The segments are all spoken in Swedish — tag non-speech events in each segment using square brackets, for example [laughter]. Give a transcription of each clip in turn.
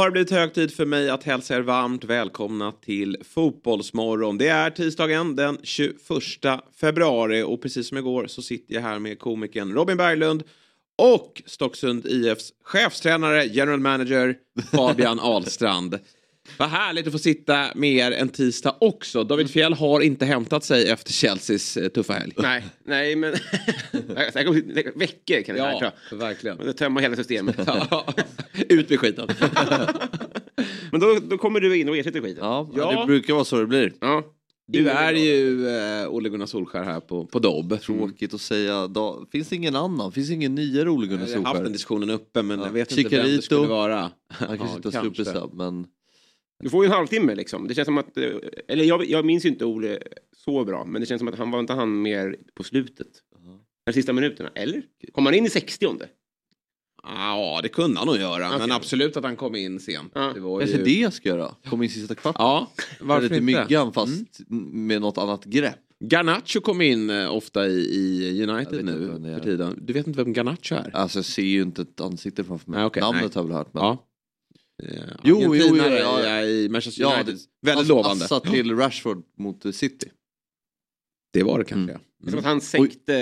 Har det blivit hög tid för mig att hälsa er varmt välkomna till Fotbollsmorgon. Det är tisdagen den 21 februari och precis som igår så sitter jag här med komikern Robin Berglund och Stocksund IFs chefstränare, general manager Fabian [laughs] Ahlstrand. Vad härligt att få sitta med er en tisdag också. David Fjell har inte hämtat sig efter Chelseas eh, tuffa helg. Nej, nej men... [laughs] Veckor kan det här, tror jag. verkligen. Det tömmer hela systemet. [laughs] Ut med skiten. [laughs] Men då, då kommer du in och ersätter skiten. Ja, Ja. det brukar vara så det blir. Ja. Du är ju eh, Ole Gunnar Solskär här på, på Dobb. Tråkigt att säga. Da, finns det ingen annan? Finns det ingen nyare Ole Gunnar Jag har haft den Solskär? diskussionen uppe men Ja. jag vet inte vem det Chicarito. skulle vara. Han kanske inte har sluppit så, men Du får ju en halvtimme liksom. Det känns som att... eh, Eller jag, jag minns ju inte Ole så bra. Men det känns som att han var inte han mer på slutet. De sista minuterna. Eller? Kom han in i 60 Ja, det kunde han nog göra. Men Okej. absolut att han kom in sent. Ja. Det var kanske ju... det jag ska göra. Kom in sista kvarten. Ja, varför Lite inte? myggan fast med något annat grepp. Garnacho kom in eh, ofta i, i United nu för tiden. Du vet inte vem Garnacho är? Alltså jag ser ju inte ett ansikte framför mig. Nej, okej, Namnet nej. har jag väl hört. Men... Ja. Eh, Jo, jo, jo, Argentinare ja. i, Manchester Ja, United. det- Väldigt Ass- lovande. Assa till Rashford mot City. Det var det kanske. Mm. Det är som att han sänkte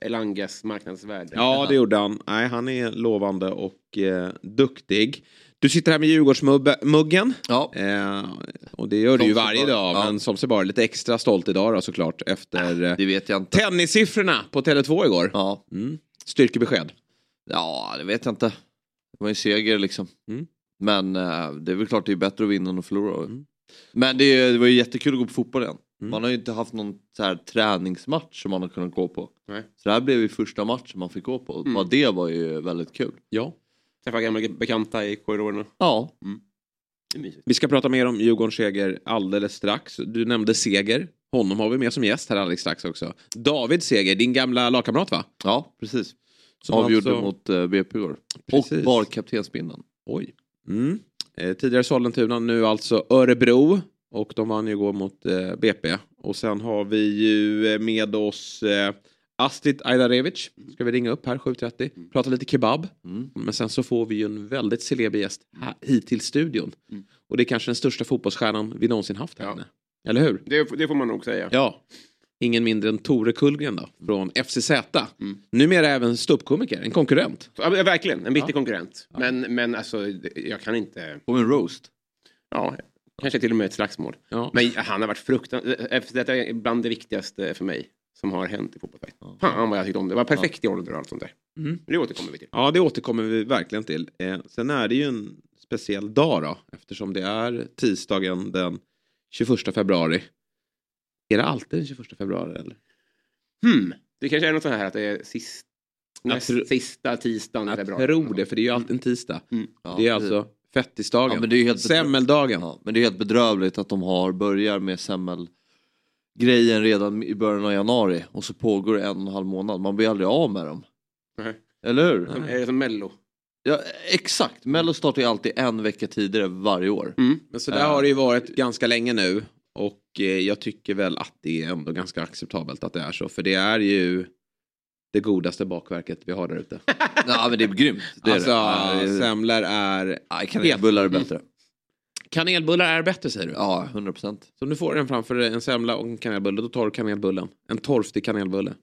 eh, Elangas marknadsvärde. Ja, det gjorde han. Nej, han är lovande och eh, duktig. Du sitter här med Djurgårdsmuggen. Ja. Eh, och det gör du ju Som varje bara. dag. Ja. Men som sig bara lite extra stolt idag då såklart. Efter eh, Det vet jag inte. tennissiffrorna på Tele2 igår. Ja. Mm. Styrkebesked. ja, det vet jag inte. Det var en seger liksom. Mm. Men eh, det är väl klart det är bättre att vinna än att förlora. Mm. Men det, det var ju jättekul att gå på fotboll igen. Mm. Man har ju inte haft någon så här träningsmatch som man har kunnat gå på. Nej. Så det här blev ju första matchen man fick gå på. Mm. Bara det var ju väldigt kul. Ja. Träffa gamla bekanta i korridorerna. Ja, mysigt. Vi ska prata mer om Djurgårdens seger alldeles strax. Du nämnde Seger. Honom har vi med som gäst här alldeles strax också. David Seger, din gamla lagkamrat va? ja precis. Som Avgjorde alltså- mot uh, BP igår. Precis. Och bar kaptensbindeln. Oj. Mm. Eh, tidigare Sollentuna, nu alltså Örebro. Och de vann ju igår mot eh, BP. Och sen har vi ju eh, med oss eh, Astrid Ajdarevic. Ska vi ringa upp här 7.30. Prata lite kebab. Mm. Men sen så får vi ju en väldigt celeber gäst här, hit till studion. Mm. Och det är kanske den största fotbollsstjärnan vi någonsin haft här Ja. inne. Eller hur? Det, det får man nog säga. Ja. Ingen mindre än Tore Kullgren då, från FCZ. Mm. Numera även ståuppkomiker, en konkurrent. Ja, verkligen, en viktig Ja. konkurrent. Men, men alltså, jag kan inte... Och en roast. Ja, kanske till och med ett slagsmål. Ja. Men han har varit fruktansvärt... Detta är bland det viktigaste för mig som har hänt i fotbollsvärlden. Fan vad jag tyckte om det. Det var perfekt i ålder och allt sånt där. Mm. Det återkommer vi till. Ja, det återkommer vi verkligen till. Eh, sen är det ju en speciell dag då, eftersom det är tisdagen den 21 februari. Är det alltid den 21 februari eller? Hmm. Det kanske är något sånt här att det är sist, Jag näst, tror- sista tisdagen i Jag februari. tror det, för det är ju alltid en tisdag. Mm. Ja, det är alltså fettisdagen. Ja, men det är helt Semmeldagen. Ja, men det är helt bedrövligt att de har börjar med semmelgrejen redan i början av januari och så pågår det en och en halv månad. Man blir aldrig av med dem. Nej. Eller hur? Som, är det som Mello? Ja, exakt, Mello startar ju alltid en vecka tidigare varje år. Mm. Men så där har det ju varit ganska länge nu. Och eh, jag tycker väl att det är ändå ganska acceptabelt att det är så. För det är ju det godaste bakverket vi har där ute. [laughs] Ja men det är grymt. Det är alltså, det. Ja, semlor är... Nej, kanelbullar är bättre. Kanelbullar är bättre säger du? Ja, 100 procent. Så om du får en framför en semla och en kanelbulle, då tar du kanelbullen. En torftig kanelbulle.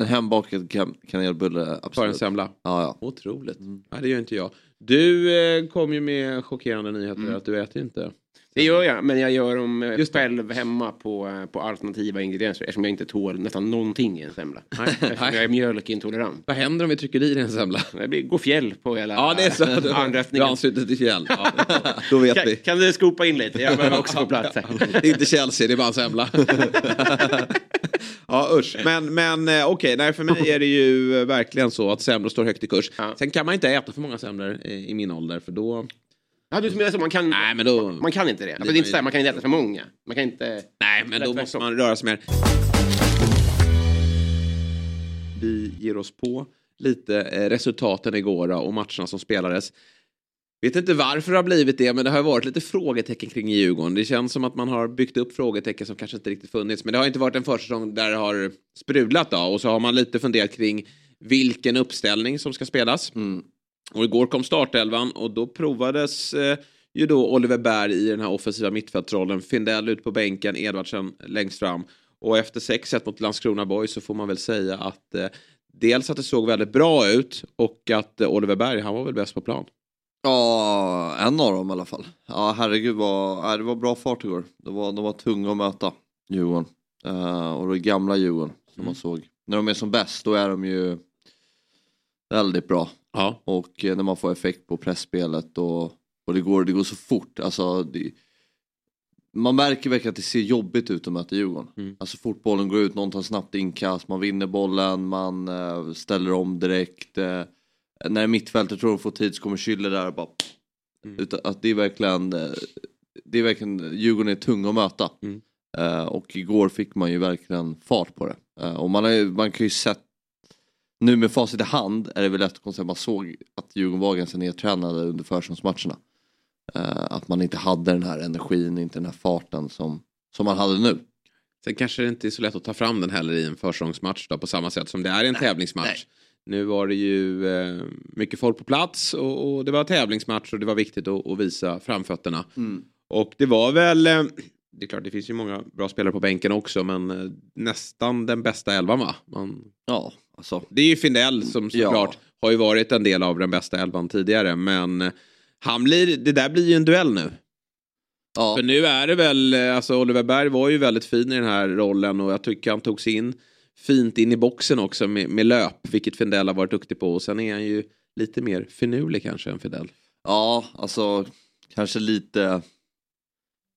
En hembakad kan- kanelbulle, Tar en absolut. semla. Ja, ja. Otroligt. Mm. Nej, det gör inte jag. Du eh, kom ju med chockerande nyheter att du äter ju inte. Det gör jag, men jag gör dem eh, Just själv hemma på, eh, på alternativa ingredienser eftersom jag inte tål nästan någonting i en semla. Nej. [laughs] Eftersom jag är mjölkintolerant. Vad händer om vi trycker i dig en semla? Det blir, går fjäll på hela Ja, det är så. [laughs] Du, du anrättningen. ansluter till fjäll. Ja, då vet Kan, vi. kan du skopa in lite? Jag behöver också få [laughs] plats här. Det är inte Chelsea, det är bara en semla. ja usch. Men, men eh, okej, nej för mig är det ju verkligen så att semlor står högt i kurs. Ja. Sen kan man inte äta för många semlor i min ålder för då Ja, du menar så, man kan, Nej, men då... man kan inte det. Alltså, det är inte så här, man kan inte äta för många. Man kan inte... Nej, men då måste man röra sig mer. Vi ger oss på lite eh, resultaten igår och matcherna som spelades. Vet inte varför det har blivit det, men det har varit lite frågetecken kring Djurgården. Det känns som att man har byggt upp frågetecken som kanske inte riktigt funnits. Men det har inte varit en försäsong där det har sprudlat då. Och så har man lite funderat kring vilken uppställning som ska spelas. Och igår kom startelvan och då provades eh, ju då Oliver Berg i den här offensiva mittfältrollen. Findell ut på bänken, Edvardsen längst fram. Och efter 6-1 mot Landskrona Boys så får man väl säga att eh, dels att det såg väldigt bra ut och att eh, Oliver Berg, han var väl bäst på plan. Ja, en av dem i alla fall. Ja, herregud, vad, det var bra fart igår. Det var, de var tunga att möta, Djurgården. Eh, och det gamla Djurgården som man såg. När de är som bäst, då är de ju väldigt bra. Ja. Och eh, när man får effekt på pressspelet och, och det, går, det går så fort. Alltså, det, man märker verkligen att det ser jobbigt ut att möta Djurgården. Mm. Alltså fotbollen går ut, någon tar snabbt inkast, man vinner bollen, man eh, ställer om direkt. Eh, när mittfältet tror de får tid så kommer Schüller där och bara... Mm. Utan, att det är verkligen, det är verkligen, Djurgården är tunga att möta. Mm. Och igår fick man ju verkligen fart på det. Och man, har, ju- man kan ju sett nu med facit i hand är det väl lätt att konstatera, man såg att Djurgården var ganska nedtränade under försäsongsmatcherna. Eh, att man inte hade den här energin, inte den här farten som, som man hade nu. Sen kanske det inte är så lätt att ta fram den heller i en försäsongsmatch då, på samma sätt som det är i en tävlingsmatch. Nu var det ju eh, mycket folk på plats och, och det var tävlingsmatch och det var viktigt att, att visa framfötterna. Och det var väl, eh, det är klart det finns ju många bra spelare på bänken också men eh, nästan den bästa elvan va? Man, Ja, alltså. det är ju Findell som Ja. såklart har ju varit en del av den bästa elvan tidigare men eh, han blir, det där blir ju en duell nu. Ja, För nu är det väl, eh, alltså Oliver Berg var ju väldigt fin i den här rollen och jag tycker han tog sig in fint in i boxen också med, med löp, vilket Findell har varit duktig på och sen är han ju lite mer finurlig kanske än Findell. ja, alltså kanske lite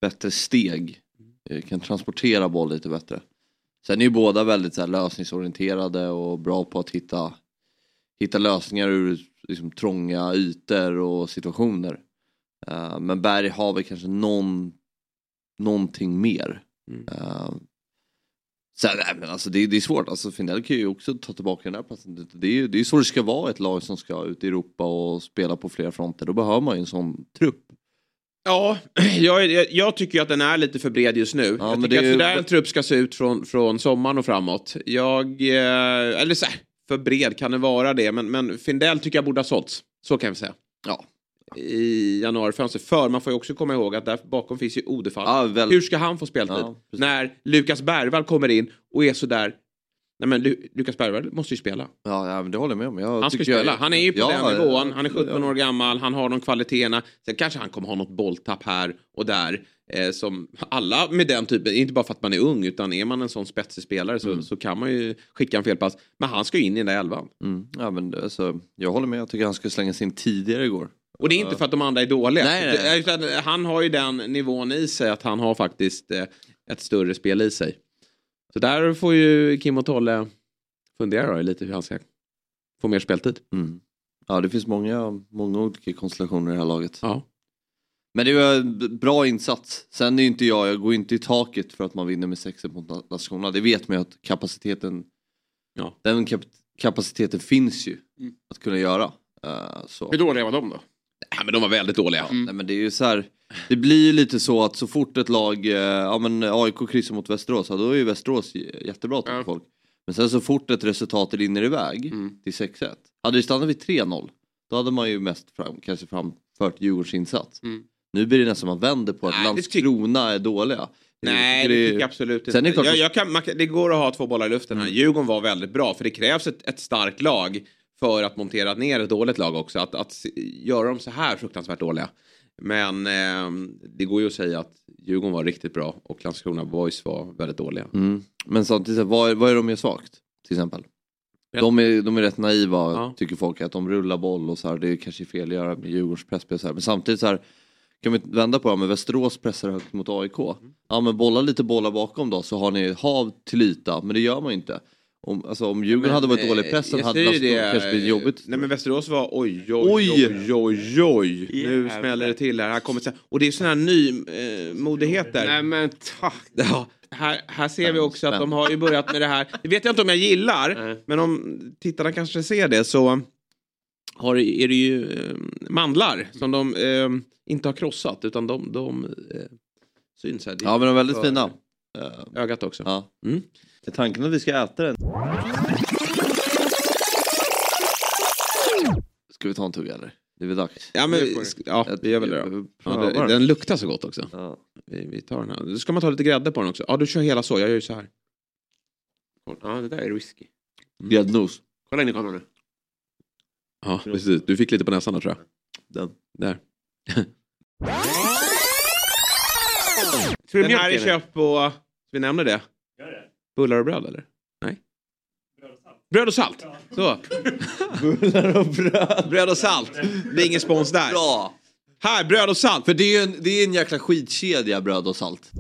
bättre steg. Eh, Kan transportera boll lite bättre. Sen är ju båda väldigt så här, lösningsorienterade och bra på att hitta, hitta lösningar ur liksom, trånga ytor och situationer. Eh, men Berg har väl kanske någon, någonting mer. Mm. Uh, sen, nej, men alltså, det, det är svårt, alltså, Findell kan ju också ta tillbaka den här platsen. Det, det, är ju- det är ju så det ska vara ett lag som ska ut i Europa och spela på flera fronter. Då behöver man ju en sån trupp. Ja, [clears throat] jag, jag, jag tycker att den är lite för bred just nu. Ja, jag tycker det är att ju- sådär en trupp ska se ut från, från sommaren och framåt. Jag, eh, eller så här, för bred kan det vara det, men, men Findell tycker jag borde ha sålts. Så kan vi säga. Ja. I januarifönstret. För man får ju också komma ihåg att där bakom finns ju Odefall. Ja, väl- Hur ska han få speltid? Ja, när Lukas Bergvall kommer in och är sådär... Nej men Lu- Lukas Bergvall måste ju spela. Ja, ja men det håller jag med om. Jag Han ska spela. jag- Han är ju på Ja, den nivån. Han är ja, 17 år gammal. Han har de kvaliteterna. Sen kanske han kommer ha något bolltapp här och där. Eh, som alla med den typen, inte bara för att man är ung utan är man en sån spetsig spelare så, så kan man ju skicka en felpass. Men han ska ju in i den där elvan. Mm. Ja, men alltså, jag håller med, jag tycker han skulle slängas in tidigare igår. Och det är inte för att de andra är dåliga. Nej, nej, han har ju den nivån i sig att han har faktiskt eh, ett större spel i sig. Så där får ju Kim och Tolle fundera då, lite hur han ska få mer speltid. Mm. Ja, det finns många, många olika konstellationer i det här laget. Ja. Men det var en b- bra insats. Sen är inte jag, jag går inte i taket för att man vinner med 6 mot Landskrona. Det vet man ju att kapaciteten, Ja. den kap kapaciteten finns ju att kunna göra. Eh, så. Hur dåliga var de då? ja, men de var väldigt dåliga. Nej, men det är ju så här, det blir ju lite så att så fort ett lag, eh, ja men AIK kryssar mot Västerås, ja, då är ju Västerås jättebra tycker Ja. folk. Men sen så fort ett resultat rinner iväg Mm. till 6-1, hade det stannat vid 3-0, då hade man ju mest fram, kanske framfört Djurgårds insats. Mm. Nu blir det nästan man vänder på att Nej, Landskrona är dåliga. Nej, det tycker jag absolut inte. Är jag, jag kan, man, det går att ha två bollar i luften här. Djurgården var väldigt bra, för det krävs ett, ett starkt lag för att montera ner ett dåligt lag också. Att, att göra dem så här fruktansvärt dåliga. Men eh, det går ju att säga att Djurgården var riktigt bra och Landskrona Boys var väldigt dåliga. Mm. Men samtidigt, vad är, vad är de mer svagt? Till exempel. De är, de är rätt naiva Ja. tycker folk att de rullar boll och så här. Det är kanske fel att göra med Djurgårds pressspel så här. Men samtidigt så här kan vi vända på det. Men Västerås pressar högt mot AIK. Ja men bolla lite bollar bakom då så har ni hav till yta. Men det gör man ju inte. Om, alltså, om Djurgården hade varit dålig i pressen hade säger det kanske blivit jobbigt. Nej men Västerås var oj oj Oj! oj oj oj. Nu Jävlar. smäller det till här. här kommer, och det är sådana här nymodigheter. Nej men ta. Ja, här, här ser vi också att de har ju börjat med det här. Det vet jag inte om jag gillar. Nej. Men om tittarna kanske ser det så har, är det ju eh, mandlar som de eh, inte har krossat utan de, de eh, syns här. Det är Ja men de är väldigt för fina. Eh, Ögat också. Ja. Mm. Är tanken att vi ska äta den? Ska vi ta en tugga eller? Det är väl dags? Ja, men, ja, vi gör väl det då. Ja, det, den. den luktar så gott också. Ja. Vi, vi tar den här. Då ska man ta lite grädde på den också. Ja, du kör hela så. Jag gör ju så här. Ja det där är whisky. Gräddnos. Kolla in i kameran nu. Ja, precis. Du fick lite på näsan där tror jag. Den. Där. [laughs] Den här är köpt på, vi nämner det? Bullar och bröd eller? Nej? Bröd och salt. Så. [laughs] Bullar och bröd. Bröd och salt. Det är ingen spons där. Bra! Här, bröd och salt. För det är ju en, det är en jäkla skitkedja bröd och salt.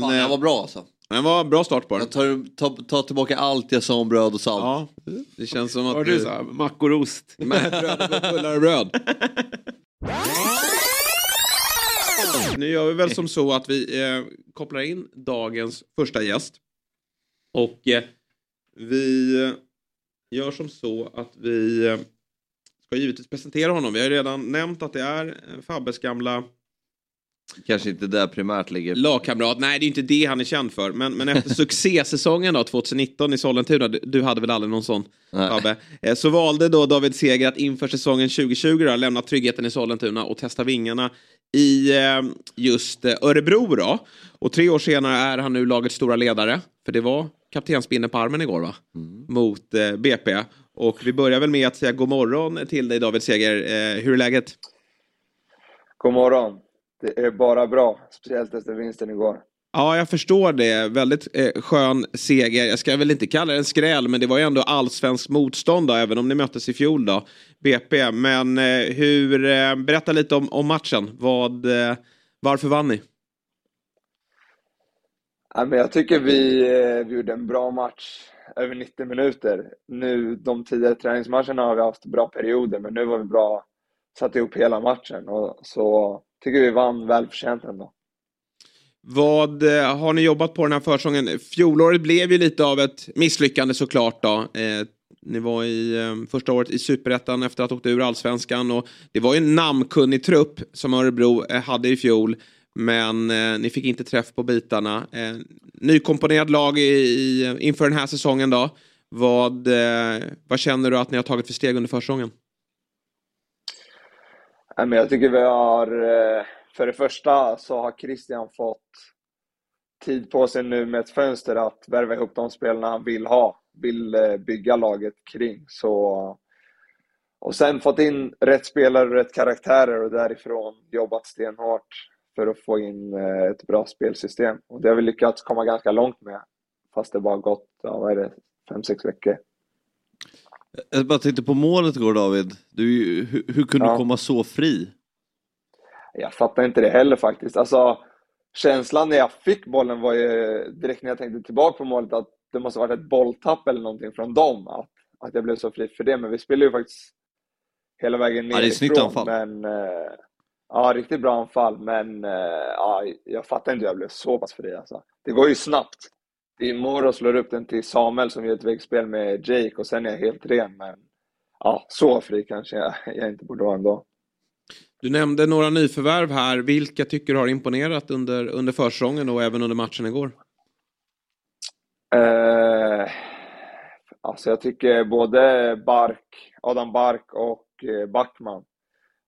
Fan, det var bra alltså. Den var bra start på den. Jag tar, tar, tar tillbaka allt jag sa om bröd och salt. Ja, det känns som att... Vad du sa? Mackor [laughs] och ost. Med bröd, bullar och bröd. [laughs] Nu gör vi väl som så att vi eh, kopplar in dagens första gäst. Och eh, vi gör som så att vi eh, ska givetvis presentera honom. Vi har ju redan nämnt att det är eh, Fabbes gamla Kanske inte där primärt ligger. lagkamrat. Nej, det är inte det han är känd för. Men, men efter succésäsongen då, 2019 i Sollentuna, du, hade väl aldrig någon sån. Fabbe, eh, så valde då David Seger att inför säsongen 2020 då, lämna tryggheten i Sollentuna och testa vingarna i eh, just eh, Örebro då. Och tre år senare är han nu lagets stora ledare. För det var kaptensbindeln på armen igår va? Mot eh, BP. Och vi börjar väl med att säga god morgon till dig David Seger. Eh, hur är läget? God morgon. Det är bara bra, speciellt efter vinsten igår. Ja, jag förstår det. Väldigt eh, skön seger. Jag ska väl inte kalla det en skräll, men det var ju ändå allsvensk motstånd då, även om ni möttes i fjol då, BP. Men eh, hur, eh, berätta lite om, om matchen. Vad, eh, varför vann ni? Ja, men jag tycker vi, eh, vi gjorde en bra match över 90 minuter. Nu, de tidigare träningsmatcherna har vi haft bra perioder, men nu var vi bra, satte ihop hela matchen. Och så tycker vi vann välförtjänt ändå. Vad eh, har ni jobbat på den här försäsongen? Fjolåret blev ju lite av ett misslyckande såklart då. Eh, ni var i eh, första året i Superettan efter att ha åkt ur Allsvenskan och det var ju en namnkunnig trupp som Örebro eh, hade i fjol. Men eh, ni fick inte träff på bitarna. Eh, nykomponerad lag i, i, inför den här säsongen då. Vad, eh, vad känner du att ni har tagit för steg under försäsongen? Jag tycker vi har, eh, för det första så har Christian fått tid på sig nu med ett fönster att värva ihop de spelarna han vill ha, vill eh, bygga laget kring. Så, och sen fått in rätt spelare och rätt karaktärer och därifrån jobbat stenhårt för att få in eh, ett bra spelsystem. Och det har vi lyckats komma ganska långt med, fast det bara gått, ja, vad är det, fem, sex veckor. Jag bara tänkte på målet igår David. Du, hur, hur kunde Ja. du komma så fri? Jag fattar inte det heller faktiskt. Alltså, känslan när jag fick bollen var ju direkt när jag tänkte tillbaka på målet att det måste varit ett bolltapp eller någonting från dem. Att, att jag blev så fri för det. Men vi spelade ju faktiskt hela vägen Ja, det är snyggt anfall. Men, eh, ja, riktigt bra anfall. Men eh, ja, jag fattar inte hur jag blev så pass fri. Alltså. Det går ju snabbt. Det är Moro slår upp den till Samuel som gör ett väggspel med Jake och sen är jag helt ren. Men ja, så fri kanske jag, jag inte borde vara ändå. Du nämnde några nyförvärv här. Vilka tycker du har imponerat under, under försäsongen och även under matchen igår? Eh, alltså jag tycker både Bark, Adam Bark och eh, Backman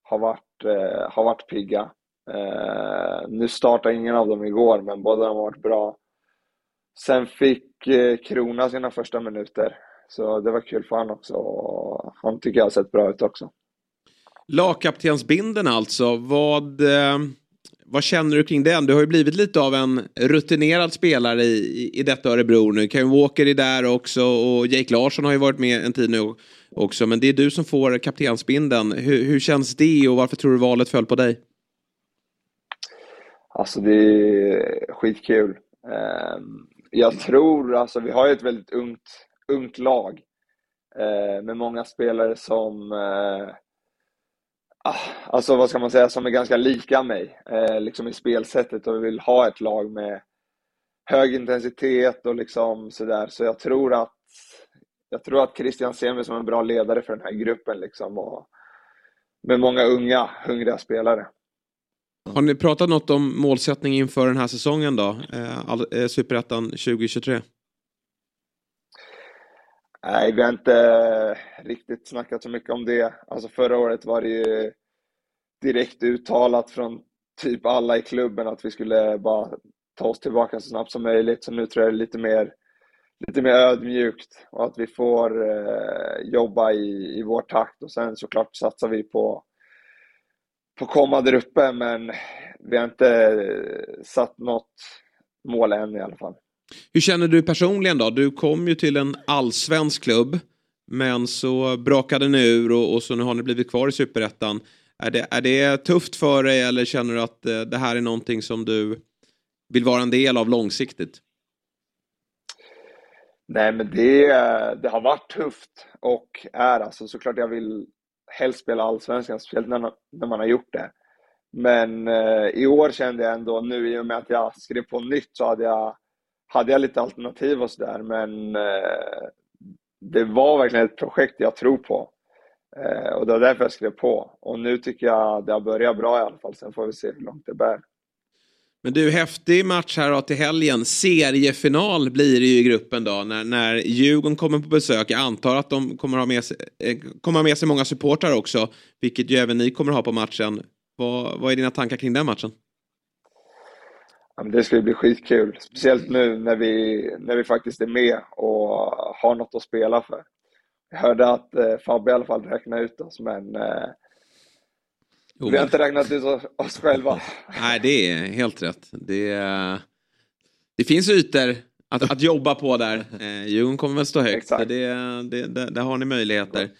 har varit, eh, har varit pigga. Eh, nu startade ingen av dem igår, men båda de har varit bra. Sen fick eh, Krona sina första minuter, så det var kul för honom också. Och han tycker jag har sett bra ut också. Lagkaptensbindeln alltså. Vad, eh, vad känner du kring den? Du har ju blivit lite av en rutinerad spelare i, i, i detta Örebro nu. Kevin Walker är där också och Jake Larsson har ju varit med en tid nu också. Men det är du som får kaptensbindeln. Hur, hur känns det och varför tror du valet föll på dig? Alltså det är skitkul. Ehm, jag tror, alltså vi har ju ett väldigt ungt, ungt lag eh, med många spelare som, eh, alltså vad ska man säga, som är ganska lika mig, eh, liksom i spelsättet och vill ha ett lag med hög intensitet och liksom sådär. Så jag tror att jag tror att Christian ser mig som en bra ledare för den här gruppen liksom och med många unga, hungriga spelare. Har ni pratat något om målsättning inför den här säsongen då? Eh, eh Superettan 2023? Nej, vi har inte eh, riktigt snackat så mycket om det. Alltså förra året var det ju direkt uttalat från typ alla i klubben att vi skulle bara ta oss tillbaka så snabbt som möjligt. Så nu tror jag det är lite mer, lite mer ödmjukt och att vi får eh, jobba i, i vår takt och sen såklart satsar vi på, på komma där uppe men vi har inte eh, satt något mål än i alla fall. Hur känner du personligen då? Du kom ju till en allsvensk klubb men så brakade ni ur och, och så nu har ni blivit kvar i superettan. Är det, är det tufft för dig eller känner du att eh, det här är någonting som du vill vara en del av långsiktigt? Nej, men det, eh, det har varit tufft och är alltså såklart jag vill helst spela allsvenskan, speciellt när, när man har gjort det. Men eh, i år kände jag ändå nu i och med att jag skrev på nytt så hade jag, hade jag lite alternativ och sådär men eh, det var verkligen ett projekt jag tror på. Eh, och det var därför jag skrev på. Och nu tycker jag det har börjat bra i alla fall, sen får vi se hur långt det bär. Men du, häftig match här då till helgen. Seriefinal blir det ju i gruppen då när, när Djurgården kommer på besök. Jag antar att de kommer ha med sig, eh, kommer ha med sig många supportrar också, vilket ju även ni kommer ha på matchen. Vad, vad är dina tankar kring den matchen? Det ska bli skitkul, speciellt nu när vi, när vi faktiskt är med och har något att spela för. Jag hörde att eh, Fabbe i alla fall räknade ut oss, men eh, Jo, vi har inte räknat ut oss själva. Nej, det är helt rätt. Det, det finns ytor att, att jobba på där. Eh, Djurgården kommer väl stå högt. Exakt. Det, det, det, där har ni möjligheter.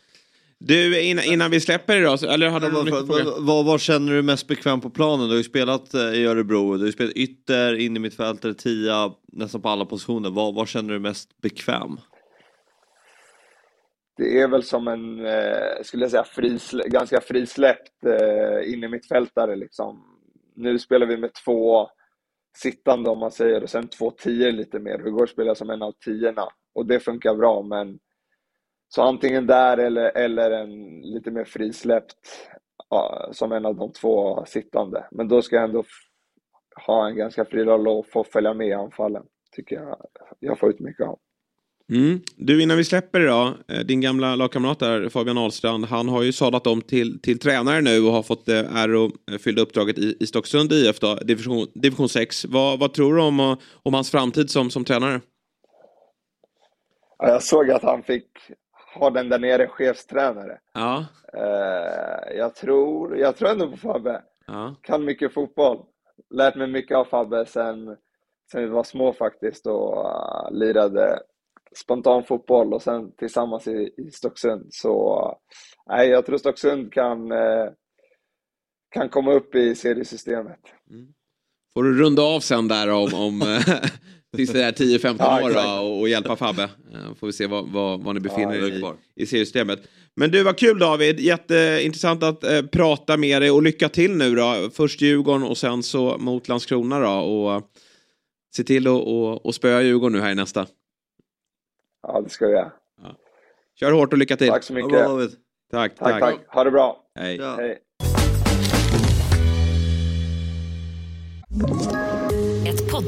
Du, innan, innan vi släpper då, eller har du någon vad, vad, vad känner du mest bekväm på planen? Du har ju spelat eh, i Örebro, du har ju spelat ytter, in i mittfältare, tia, nästan på alla positioner. Vad, vad känner du mest bekväm? det är väl som en, eh, skulle jag säga, frislä ganska frisläppt eh, in i mittfältare liksom. Nu spelar vi med två sittande om man säger och sen två tior lite mer. går spelar som en av tiorna och det funkar bra men så antingen där eller, eller en lite mer frisläppt ja, som en av de två sittande. Men då ska jag ändå ha en ganska fri roll och få följa med i anfallen. Tycker jag jag får ut mycket av. Mm. Du, innan vi släpper idag, eh, din gamla lagkamrat där, Fabian Ahlstrand, han har ju sadlat om till, till tränare nu och har fått det eh, ära eh, uppdraget i, i Stocksund IF, då, division, division 6. Vad, vad tror du om, om hans framtid som, som tränare? Ja, jag såg att han fick ha den där nere, chefstränare. Ja. Uh, jag, tror, jag tror ändå på Fabbe. Ja. Kan mycket fotboll. Lärt mig mycket av Fabbe sen, sen vi var små faktiskt och uh, lirade spontan fotboll och sen tillsammans i, i Stocksund. Så nej, jag tror Stocksund kan, eh, kan komma upp i seriesystemet. Mm. Får du runda av sen där om, om [laughs] är 10-15 ja, år då, och, och hjälpa Fabbe. Eh, får vi se vad, vad, vad ni befinner er ja, i, i seriesystemet. Men du, var kul David. Jätteintressant att eh, prata med dig och lycka till nu då. Först Djurgården och sen så mot Landskrona då. Och, se till att och, och spöa Djurgården nu här i nästa. Ja, det ska jag göra. Ja. Kör hårt och lycka till. Tack så mycket. Bra, tack, tack, tack. tack. Ha det bra. Hej. Ja. Hej.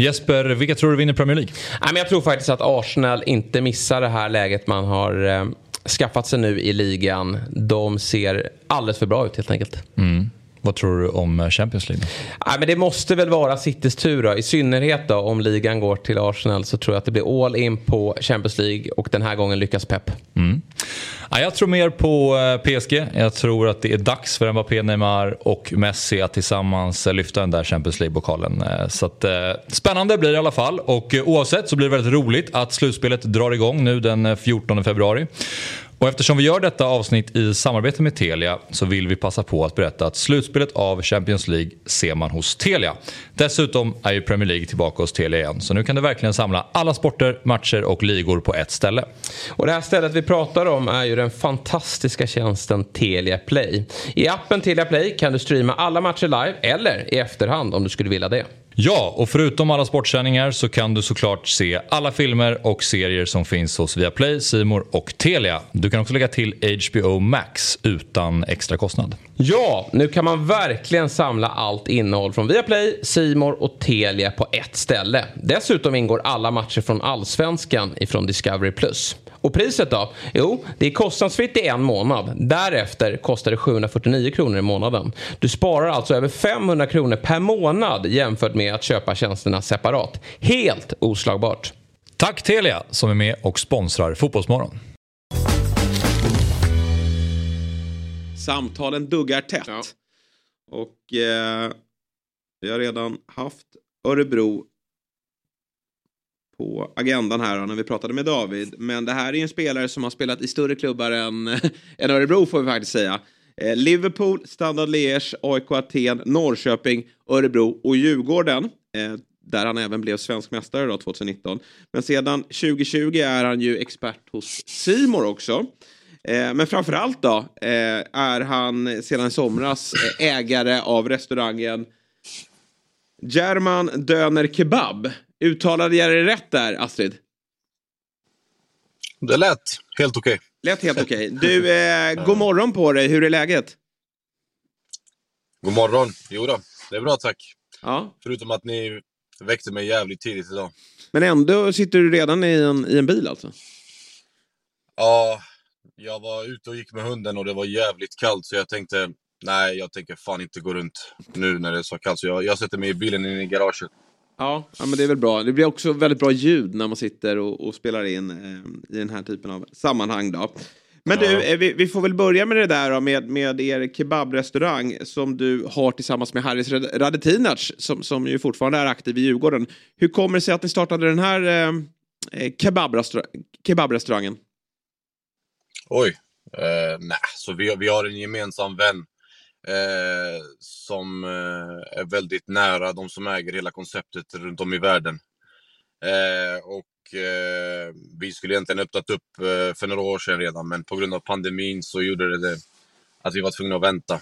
Jesper, vilka tror du vinner Premier League? Nej, men jag tror faktiskt att Arsenal inte missar det här läget man har eh, skaffat sig nu i ligan. De ser alldeles för bra ut helt enkelt. Mm. Vad tror du om eh, Champions League? Nej, men det måste väl vara Citys tur då. I synnerhet då om ligan går till Arsenal så tror jag att det blir all in på Champions League och den här gången lyckas Pep. Mm. Ja, jag tror mer på eh, PSG. Jag tror att det är dags för Mbappé, Neymar och Messi att tillsammans eh, lyfta den där Champions League-pokalen. Eh, så att, spännande blir det i alla fall och oavsett så blir det väldigt roligt att slutspelet drar igång nu den 14 februari. Och eftersom vi gör detta avsnitt i samarbete med Telia så vill vi passa på att berätta att slutspelet av Champions League ser man hos Telia. Dessutom är ju Premier League tillbaka hos Telia igen så nu kan du verkligen samla alla sporter, matcher och ligor på ett ställe. Och det här stället vi pratar om är ju den fantastiska tjänsten Telia Play. I appen Telia Play kan du streama alla matcher live eller i efterhand om du skulle vilja det. Ja, och förutom alla sportsändningar så kan du såklart se alla filmer och serier som finns hos Viaplay, Simor och Telia. Du kan också lägga till HBO Max utan extra kostnad. Ja, nu kan man verkligen samla allt innehåll från Viaplay, Simor och Telia på ett ställe. Dessutom ingår alla matcher från Allsvenskan ifrån Discovery+. Och priset då? Jo, det är kostnadsfritt i en månad. Därefter kostar det 749 kronor i månaden. Du sparar alltså över 500 kronor per månad jämfört med att köpa tjänsterna separat. Helt oslagbart. Tack Telia som är med och sponsrar Fotbollsmorgon. Samtalen duggar tätt. Ja. Och eh, vi har redan haft Örebro på agendan här när vi pratade med David. Men det här är en spelare som har spelat i större klubbar än, [laughs] än Örebro får vi faktiskt säga. Eh, Liverpool, Standard Liège, AIK Aten, Norrköping, Örebro och Djurgården. Eh, där han även blev svensk mästare då, 2019. Men sedan 2020 är han ju expert hos Simor också. Eh, men framförallt då eh, är han sedan i somras eh, ägare av restaurangen German Döner Kebab. Uttalade jag det rätt där, Astrid? Det lät helt okej. Okay. Lät helt okej. Okay. Du, eh, god morgon på dig. Hur är läget? God morgon. Jo då, det är bra tack. Ja. Förutom att ni väckte mig jävligt tidigt idag. Men ändå sitter du redan i en, i en bil alltså? Ja, jag var ute och gick med hunden och det var jävligt kallt så jag tänkte nej, jag tänker fan inte gå runt nu när det är så kallt. Så jag, jag sätter mig i bilen in i garaget. Ja, ja, men det är väl bra. Det blir också väldigt bra ljud när man sitter och, och spelar in eh, i den här typen av sammanhang. Då. Men ja. du, eh, vi, vi, får väl börja med det där då, med, med er kebabrestaurang som du har tillsammans med Haris Radetinac som, som ju fortfarande är aktiv i Djurgården. Hur kommer det sig att ni startade den här eh, eh kebabrestaur kebabrestaurangen? Oj, eh, nej, så vi, vi har en gemensam vän eh, som eh, är väldigt nära de som äger hela konceptet runt om i världen. Eh, och eh, vi skulle egentligen öppnat upp eh, för några år sedan redan, men på grund av pandemin så gjorde det, det att vi var tvungna att vänta.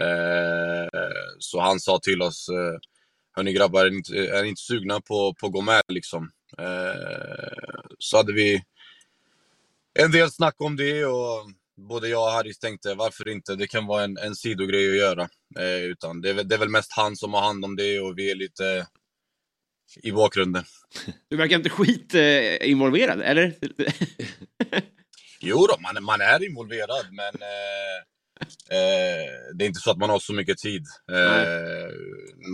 Eh, så han sa till oss, eh, hörni grabbar, är ni inte, är ni inte sugna på, på att gå med liksom? Eh, så hade vi en del snack om det och både jag och Harris tänkte varför inte, det kan vara en, en sidogrej att göra. Eh, utan det är, det är väl mest han som har hand om det och vi är lite i bakgrunden. Du verkar inte skit eh, involverad, eller? [laughs] jo då, man, man är involverad men eh, eh, det är inte så att man har så mycket tid. Eh,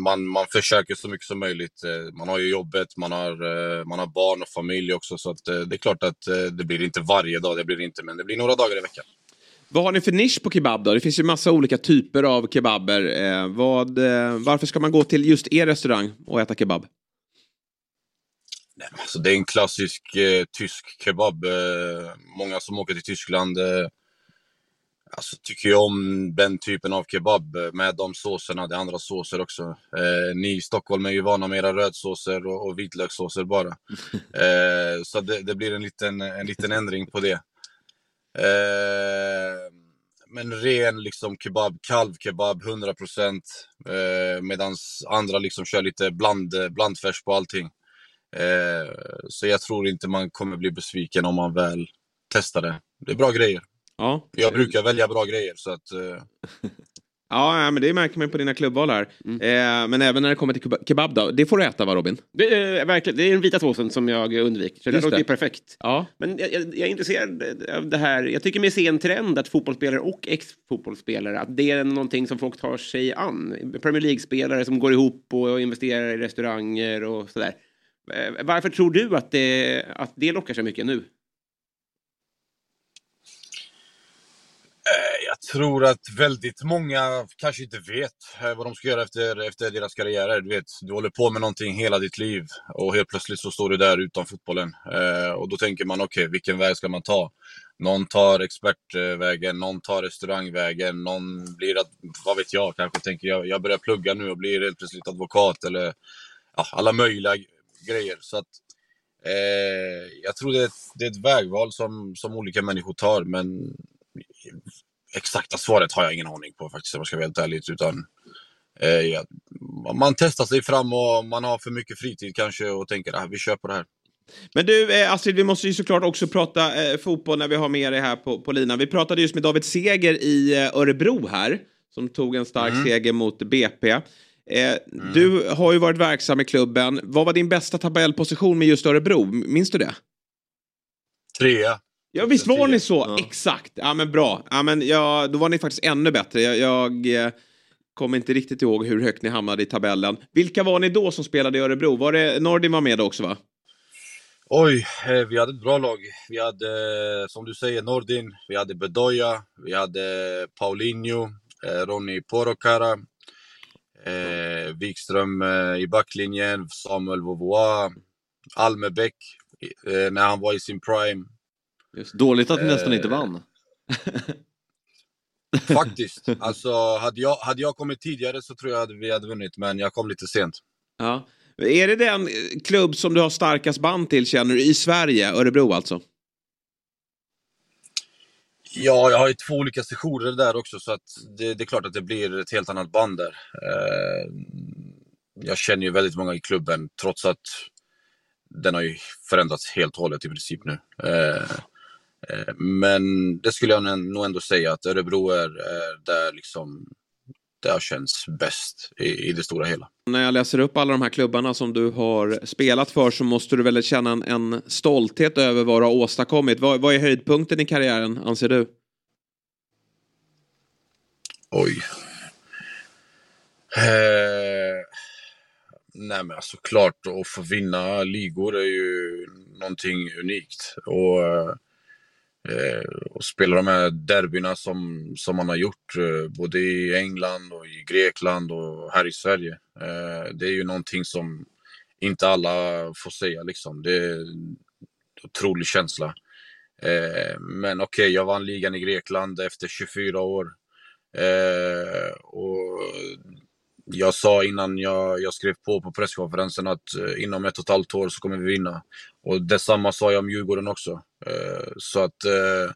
man, man försöker så mycket som möjligt. Eh, man har ju jobbet, man har, man har barn och familj också så att, det är klart att det blir inte varje dag, det blir inte, men det blir några dagar i veckan. Vad har ni för nisch på kebab då? Det finns ju massa olika typer av kebaber. Eh, vad, eh, varför ska man gå till just er restaurang och äta kebab? Nej, alltså det är en klassisk eh, tysk kebab. Eh, många som åker till Tyskland eh, alltså, tycker ju om den typen av kebab med de såserna. Det är andra såser också. Eh, ni i Stockholm är ju vana med era rödsåser och, och vitlökssåser bara. [laughs] så det, det, blir en liten, en liten ändring på det. Eh, men ren liksom kebab, kalvkebab 100% eh, medan andra liksom kör lite bland, blandfärs på allting. Eh, så jag tror inte man kommer bli besviken om man väl testar det. Det är bra grejer. Ja. Jag brukar välja bra grejer så att... Eh... [laughs] Ja, men det märker man på dina klubbval här. Eh, men även när det kommer till keba- kebab då. Det får du äta va Robin? Det är, verkligen, det är den vita såsen som jag undviker. Så det Just låter det. perfekt. Ja. Men jag, jag, jag är intresserad av det här. Jag tycker mig se en trend att fotbollsspelare och ex-fotbollsspelare, att det är någonting som folk tar sig an. Premier League-spelare som går ihop och investerar i restauranger och sådär. Eh, Varför tror du att det, att det lockar så mycket nu? Eh, Jag tror att väldigt många kanske inte vet eh, vad de ska göra efter, efter deras karriärer. Du, vet, du håller på med någonting hela ditt liv och helt plötsligt så står du där utan fotbollen. Eh, och då tänker man, okej, vilken väg ska man ta? Någon tar expertvägen, någon tar restaurangvägen, någon blir, att, vad vet jag, kanske tänker jag, jag börjar plugga nu och blir helt plötsligt advokat eller ja, alla möjliga grejer. Så att, eh, jag tror det är, ett, det är ett vägval som, som olika människor tar, men exakta svaret har jag ingen aning på faktiskt om jag ska vara helt ärlig. Utan, eh, ja, man testar sig fram och man har för mycket fritid kanske och tänker att vi kör på det här. Men du, eh, Astrid, vi måste ju såklart också prata eh, fotboll när vi har med dig här på, på linan. Vi pratade just med David Seger i eh, Örebro här, som tog en stark Mm. seger mot BP. Eh, Du har ju varit verksam i klubben. Vad var din bästa tabellposition med just Örebro? Minns du det? Trea. Ja, visst var ni så? Ja. Exakt. Ja, men bra. Ja, men ja, då var ni faktiskt ännu bättre. Jag, jag eh, kommer inte riktigt ihåg hur högt ni hamnade i tabellen. Vilka var ni då som spelade i Örebro? Var det Nordin var med då också, va? Oj, eh, vi hade ett bra lag. Vi hade, eh, som du säger, Nordin, vi hade Bedoya, vi hade Paulinho, Ronny Porokara, eh, Wikström i backlinjen, Samuel Vauvois, Almebäck eh, när han var i sin prime. Dåligt att ni nästan Eh, inte vann. Faktiskt. Alltså, hade jag, hade jag kommit tidigare så tror jag att vi hade vunnit, men jag kom lite sent. Ja. Är det den eh, klubb som du har starkast band till, känner du, i Sverige? Örebro alltså? Ja, jag har ju två olika sessioner där också så att det, det är klart att det blir ett helt annat band där. Eh, jag känner ju väldigt många i klubben trots att den har ju förändrats helt och hållet i princip nu. Eh, eh, men det skulle jag nog ändå säga att Örebro är, är där liksom det har känts bäst i, i det stora hela. När jag läser upp alla de här klubbarna som du har spelat för så måste du väl känna en, en stolthet över vad du har åstadkommit. Vad, vad är höjdpunkten i karriären, anser du? Oj. Eh, nej men alltså klart att få vinna ligor är ju någonting unikt. Och, eh, Eh, och spela de här derbyna som, som man har gjort eh, både i England och i Grekland och här i Sverige. Eh, det är ju någonting som inte alla får säga liksom. Det är en otrolig känsla. Eh, men okej, jag vann ligan i Grekland efter 24 år. Eh, och jag sa innan jag, jag skrev på på presskonferensen att eh, inom ett och ett halvt år så kommer vi vinna. Och detsamma sa jag om Djurgården också. Eh, så att eh,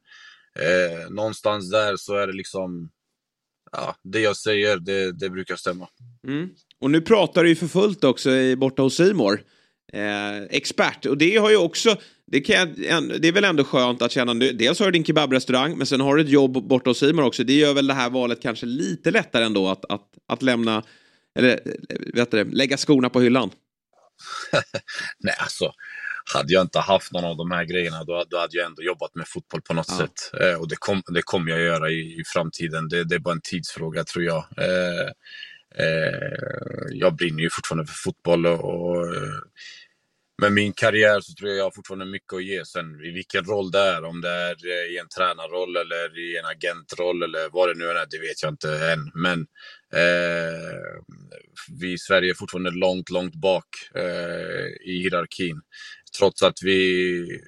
eh, någonstans där så är det liksom, ja, det jag säger det, det brukar stämma. Mm. Och nu pratar du ju för fullt också borta hos Simor. Eh, expert. Och det har ju också, det, kan jag, det är väl ändå skönt att känna, nu- dels har du din kebabrestaurang, men sen har du ett jobb borta hos Simor också. Det gör väl det här valet kanske lite lättare ändå att, att, att lämna, eller eh, vet du, lägga skorna på hyllan. [laughs] Nej, alltså. Hade jag inte haft någon av de här grejerna då, då hade jag ändå jobbat med fotboll på något Ja. sätt. Eh, och det, kom, det kommer jag göra i, i framtiden. Det, det är bara en tidsfråga tror jag. Eh, eh, jag brinner ju fortfarande för fotboll och, och eh, med min karriär så tror jag jag har fortfarande mycket att ge. Sen i vilken roll det är, om det är eh, i en tränarroll eller i en agentroll eller vad det nu är, det vet jag inte än. Men eh, vi i Sverige är fortfarande långt, långt bak eh, i hierarkin. Trots att vi,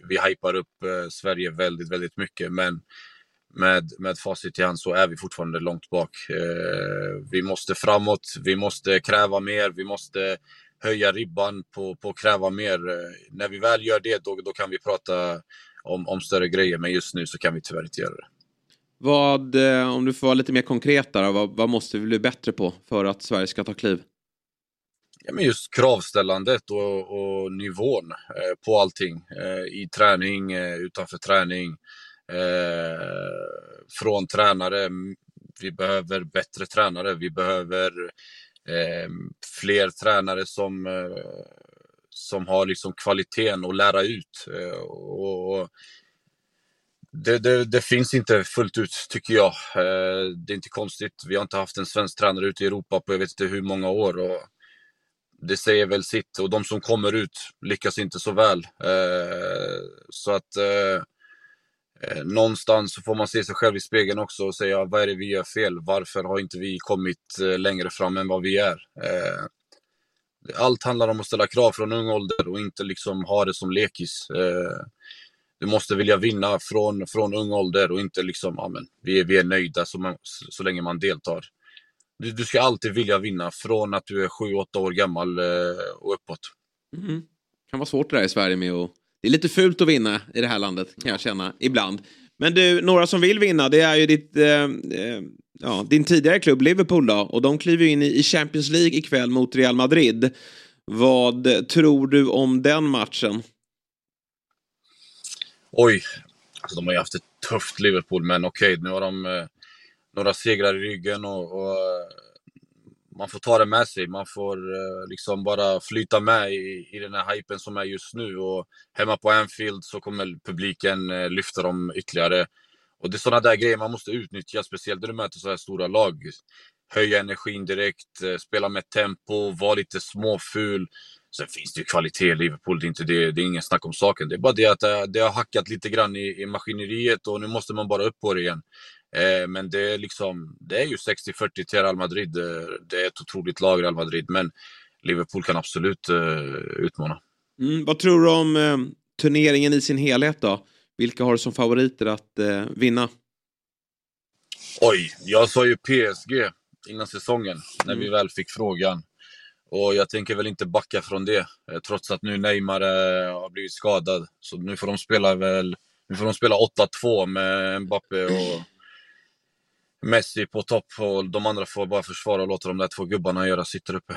vi hypar upp eh, Sverige väldigt, väldigt mycket. Men med, med facit i hand så är vi fortfarande långt bak. Eh, vi måste framåt, vi måste kräva mer, vi måste höja ribban på, på att kräva mer. Eh, när vi väl gör det, då, då kan vi prata om, om större grejer. Men just nu så kan vi tyvärr inte göra det. Vad, eh, om du får vara lite mer konkret där, vad, vad måste vi bli bättre på för att Sverige ska ta kliv? Ja, men just kravställandet och, och nivån eh, på allting. Eh, I träning, eh, utanför träning. Eh, från tränare, vi behöver bättre tränare. Vi behöver eh, fler tränare som, eh, som har liksom kvaliteten att lära ut. Eh, och det, det, det, finns inte fullt ut, tycker jag. Eh, det är inte konstigt. Vi har inte haft en svensk tränare ute i Europa på jag vet inte hur många år. Och det säger väl sitt. Och de som kommer ut lyckas inte så väl. Eh, så att eh, någonstans så får man se sig själv i spegeln också och säga vad är det vi gör fel? Varför har inte vi kommit längre fram än vad vi är? Allt handlar om att ställa krav från ung ålder och inte liksom ha det som lekis du måste vilja vinna från, från ung ålder och inte liksom, ja men vi är, vi är nöjda så, man, så länge man deltar. Du, du ska alltid vilja vinna från att du är 7-8 år gammal eh, och uppåt. Mm. kan vara svårt det där i Sverige med att... Det är lite fult att vinna i det här landet kan jag känna ibland. Men du, några som vill vinna det är ju ditt, eh, eh ja, din tidigare klubb Liverpool då. Och de kliver in i Champions League ikväll mot Real Madrid. Vad tror du om den matchen? Oj, alltså de har ju haft ett tufft Liverpool, men okej, okay, nu har de eh, några segrar i ryggen och, och, eh, man får ta det med sig. Man får eh, liksom bara flyta med i, i den här hypen som är just nu. Och hemma på Anfield så kommer publiken eh, lyfta dem ytterligare. Och det är sådana där grejer man måste utnyttja, speciellt när du möter så här stora lag. Höja energin direkt, eh, spela med tempo, vara lite småful. Sen finns det ju kvalitet i Liverpool, det är, inte det, det är ingen snack om saken. Det är bara det att det, det har hackat lite grann i, i, maskineriet och nu måste man bara upp på det igen. Eh, men det är, liksom, det är ju 60-40 till Real Madrid. Det är ett otroligt lag, Real Madrid. Men Liverpool kan absolut uh, utmana. Mm, vad tror du om uh, turneringen i sin helhet då? Vilka har du som favoriter att vinna? Oj, jag sa ju PSG innan säsongen när mm. vi väl fick frågan. Och jag tänker väl inte backa från det, eh, trots att nu Neymar eh, har blivit skadad. Så nu får de spela väl, nu får de spela 8-2 med Mbappé och Messi på topp och de andra får bara försvara och låta de där två gubbarna göra sitt där uppe.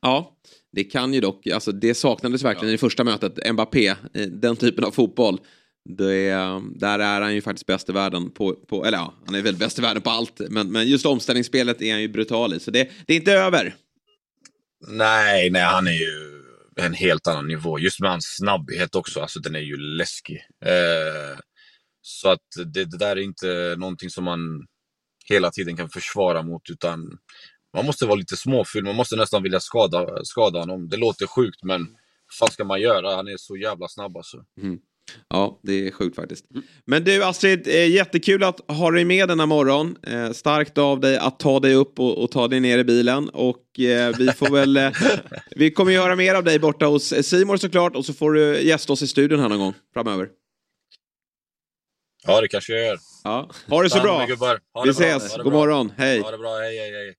Ja, det kan ju dock, alltså det saknades verkligen ja. i första mötet, Mbappé, den typen av fotboll. Det, där är han ju faktiskt bäst i världen på, på, eller ja, han är väl bäst i världen på allt, men, men just omställningsspelet är han ju brutal i, så det, det är inte över. Nej, nej, han är ju en helt annan nivå. Just med hans snabbhet också, alltså den är ju läskig. Eh, så att det, det, där är inte någonting som man hela tiden kan försvara mot, utan man måste vara lite småfull. Man måste nästan vilja skada, skada honom. Det låter sjukt, men vad ska man göra? Han är så jävla snabb alltså. Mm. Ja, det är sjukt faktiskt. Men du Astrid, eh, jättekul att ha dig med denna morgon. Eh, starkt av dig att ta dig upp och, och ta dig ner i bilen. Och eh, vi får väl... Eh, [laughs] vi kommer ju höra mer av dig borta hos Simor såklart. Och så får du gästa oss i studion här någon gång framöver. Ja, det kanske jag gör. Ja. Ha det så bra. Vi ses. God morgon. Hej. Ha det bra. Hej, hej, hej.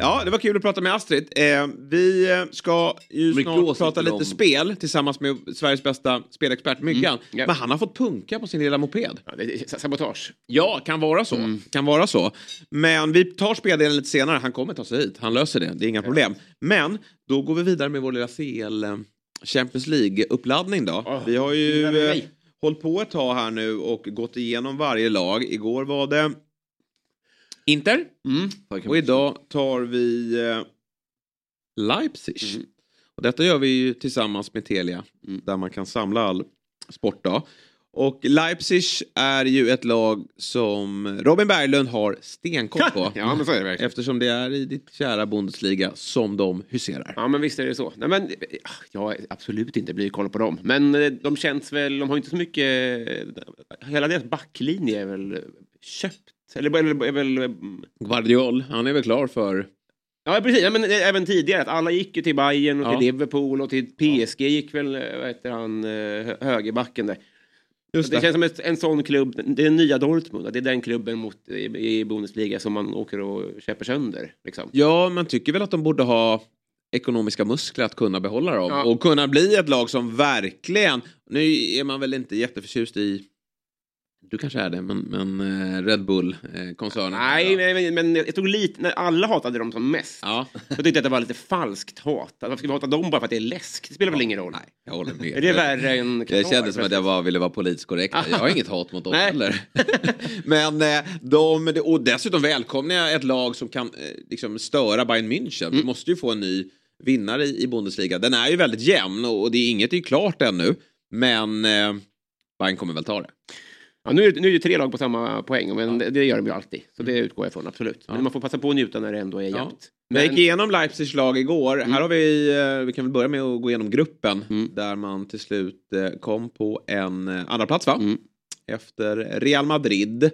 Ja, det var kul att prata med Astrid. Eh, vi ska ju snart prata lite om... spel tillsammans med Sveriges bästa spelexpert Myggan. Mm, yeah. Men han har fått punka på sin lilla moped. Ja, sabotage. Ja, kan vara så. Mm. Kan vara så. Men vi tar speldelen lite senare. Han kommer ta sig hit. Han löser det. Det är inga problem. Men då går vi vidare med vår lilla CL eh, Champions League-uppladdning då. Oh, vi har ju eh, hållit på ett tag här nu och gått igenom varje lag. Igår var det Inter. Mm. Och idag tar vi eh, Leipzig. Mm. Och detta gör vi ju tillsammans med Telia. Mm. Där man kan samla all sport då. Och Leipzig är ju ett lag som Robin Berglund har stenkoll på. [laughs] ja, men så är det verkligen. Eftersom det är i ditt kära Bundesliga som de huserar. Ja, men visst är det så. Nej, men, jag har absolut inte blivit koll på dem. Men eh, de känns väl, de har inte så mycket... Hela deras backlinje är väl köpt eller är väl... Eh, Guardiol, han är väl klar för... Ja, precis. Ja, men eh, även tidigare. Att alla gick ju till Bayern och ja. till Liverpool och till PSG gick väl, eh, vad heter han, högerbacken där. Just det. det känns som ett, en sån klubb, det är nya Dortmund, det är den klubben mot, i, i Bundesliga som man åker och köper sönder. Liksom. Ja, man tycker väl att de borde ha ekonomiska muskler att kunna behålla dem ja. och kunna bli ett lag som verkligen, nu är man väl inte jätteförtjust i Du kanske är det, men, men eh, Red Bull-koncernen. Nej, men, men jag tog lite, när alla hatade dem som mest. Ja. Så tyckte jag att det var lite falskt hat. Varför ska vi hata dem bara för att det är läsk? Det spelar väl ingen roll? Nej, jag håller med. Är det värre än Jag Qatar, kände som att jag bara ville vara politiskt korrekt. [laughs] Jag har inget hat mot dem Nej. heller. [laughs] Men eh, de, och dessutom välkomnar jag ett lag som kan eh, liksom störa Bayern München. Mm. Vi måste ju få en ny vinnare i, Bundesliga. Den är ju väldigt jämn och, det är inget är klart ännu. Men eh, Bayern kommer väl ta det. Ja, nu, är det, nu är det tre lag på samma poäng, men det, det gör de ju alltid. Så det utgår jag ifrån, absolut. Men man får passa på att njuta när det ändå är jämnt. Men... Jag gick igenom Leipzigs lag igår. Här har vi, eh, vi kan väl börja med att gå igenom gruppen. Där man till slut eh, kom på en eh, andra plats va? Efter Real Madrid.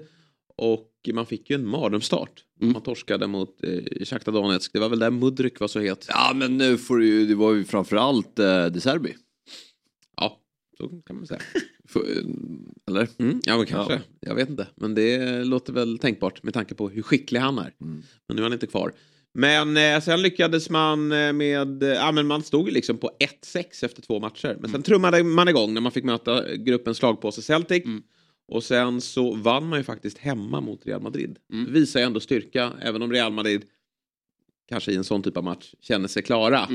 Och man fick ju en mardrömsstart. Man torskade mot eh, Shakhtar Donetsk. Det var väl där Mudryk var så het. Ja men nu får du ju, det var ju framförallt eh, De Serbi. Så kan man säga. Eh, eller? Mm, ja men kanske. Ja. Jag vet inte. Men det låter väl tänkbart med tanke på hur skicklig han är. Men nu är han inte kvar. Men eh, sen lyckades man eh, med, eh, ja men man stod ju liksom på 1-6 efter två matcher. Men sen trummade man igång när man fick möta gruppens slagpåse Celtic. Och sen så vann man ju faktiskt hemma mot Real Madrid. Det visar ju ändå styrka, även om Real Madrid kanske i en sån typ av match känner sig klara.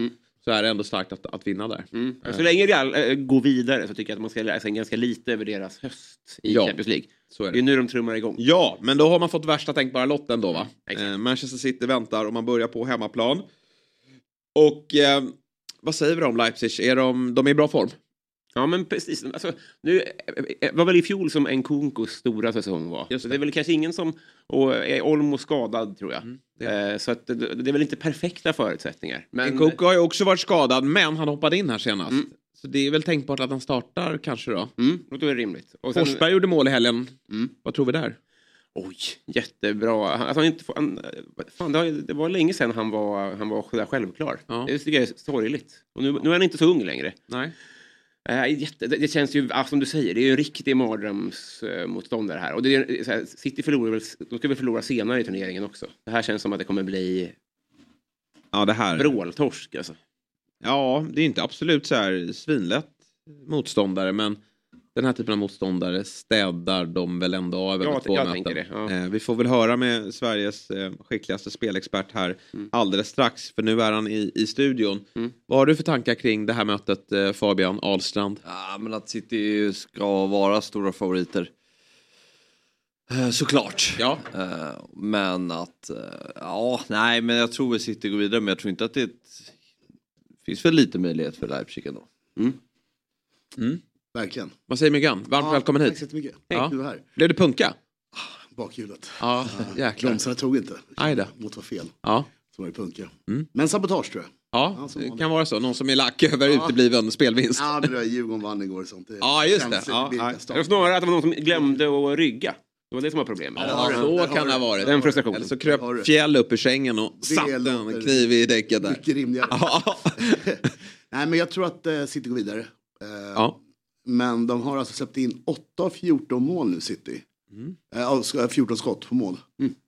Så är det ändå starkt att, att vinna där. Mm. Så länge Real äh, går vidare så tycker jag att man ska lära sig ganska lite över deras höst i Ja, Champions League. Så är Det det. är nu de trummar igång. Ja, men då har man fått värsta tänkbara lotten då va? Eh, Manchester City väntar och man börjar på hemmaplan. Och eh, vad säger vi om Leipzig? Är de, de är i bra form? Ja men precis. Alltså, nu eh, var väl i fjol som Nkunkos stora säsong var. Just det. det är väl kanske ingen som... Och är Olmo skadad tror jag. det Eh, så att det, är väl inte perfekta förutsättningar. Men, Nkunku har ju också varit skadad, men han hoppade in här senast. Så det är väl tänkbart att han startar kanske då. Mm, och då är det rimligt. Och sen, Forsberg gjorde mål i helgen. Mm. Vad tror vi där? Oj, jättebra. Han- Alltså, han inte, han, fan, det, har, det var länge sedan han var, han var självklar. Ja. Det tycker jag är sorgligt. Och nu, nu är han inte så ung längre. Nej. Eh, det, känns ju, som du säger, det är ju en riktig mardrömsmotståndare här. Och det är, så här, City förlorar väl, de ska väl förlora senare i turneringen också. Det här känns som att det kommer bli Ja, det här. vråltorsk alltså. Ja, det är inte absolut så här svinlätt motståndare, men den här typen av motståndare städar de väl ändå av Jag- två jag möten. tänker det, ja. Eh, vi får väl höra med Sveriges eh, skickligaste spelexpert här alldeles strax, för nu är han i, i studion. Mm. Vad har du för tankar kring det här mötet, eh, Fabian Ahlstrand? Ja, men att City ska vara stora favoriter. Eh, Såklart. Ja. Eh, Men att, eh, ja, nej men jag tror väl City går vidare men jag tror inte att det finns väl lite möjlighet för Leipzig ändå. Verkligen. Vad säger Myggan? Varmt Ja, välkommen Tack hit. så jättemycket. Ja. Du här. Blev det punka? Bakhjulet. Ja, jäklar. Bromsarna tog inte. Aj då. Mot var fel. Ja. Så var det punka. Mm. Men sabotage tror jag. Ja, det kan vara så. Någon som är lack över Ja. utebliven spelvinst. Ja, det där Djurgården vann igår och sånt. Det Ja, just det. Ja, ja. Det var snarare att det var någon som glömde att rygga. Det var det som var problemet. Ja, så kan det ha varit. Den frustrationen. Eller så kröp. Fjäll upp ur sängen och satte en kniv i däcket där. Mycket rimligare. [laughs] Nej, men jag tror att eh, City går vidare. Eh, Ja. Men de har alltså släppt in 8 av 14 mål nu, City. Mm. Eh, alltså, 14 skott på mål.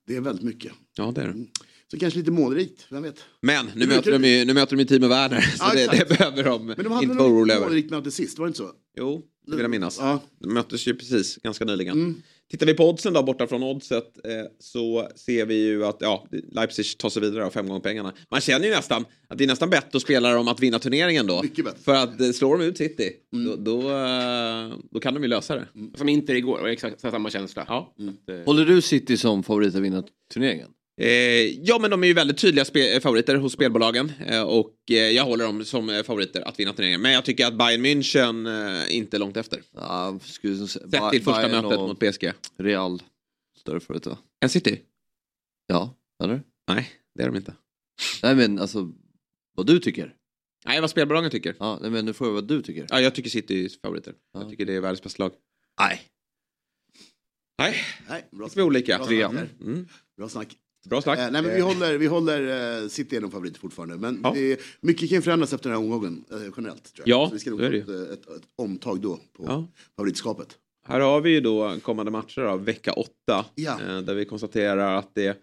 Det är väldigt mycket. ja, det är det. Så kanske lite målrikt, vem vet. Men nu möter, de ju, nu möter de ju Timo Werner, så Ja, det, det behöver de, Men de hade inte vara oroliga över. målrikt möte sist, var det inte så? Jo, det vill jag minnas. Ja. De möttes ju precis ganska nyligen. Mm. Tittar vi på oddsen då, borta från oddset, eh, så ser vi ju att ja, Leipzig tar sig vidare av fem gånger pengarna. Man känner ju nästan att det är nästan bättre att spela dem att vinna turneringen då. Mycket bättre. För att eh, slår de ut City, då, då, eh, då kan de ju lösa det. Som Inter igår, och exakt samma känsla. Ja. Att, eh, Håller du City som favorit att vinna turneringen? Eh, ja, men de är ju väldigt tydliga favoriter hos spelbolagen eh, och eh, jag håller dem som favoriter att vinna turneringen. Men jag tycker att Bayern München inte är långt efter. Ja, skulle. Sett till första Bayern mötet mot PSG. Real, större favorit va? En City? Ja, eller? Nej, det är de inte. Nej men alltså, vad du tycker? Nej, vad spelbolagen tycker. Ja, men nu får jag vad du tycker. Ja, jag tycker City är favoriter. Ja. Jag tycker det är världens bästa lag. Nej. Nej, Nej, bra vi olika. Bra snack. Mm. Bra snack. Bra snack. Eh, nej, men vi håller, vi håller eh, City är nog favorit fortfarande. Men Ja. det mycket kan förändras efter den här omgången eh, generellt. Tror jag. Ja, Så vi ska nog det ett, ett, ett, omtag då på Ja. favoritskapet. Här har vi ju då kommande matcher av vecka åtta. Ja. eh, Där vi konstaterar att det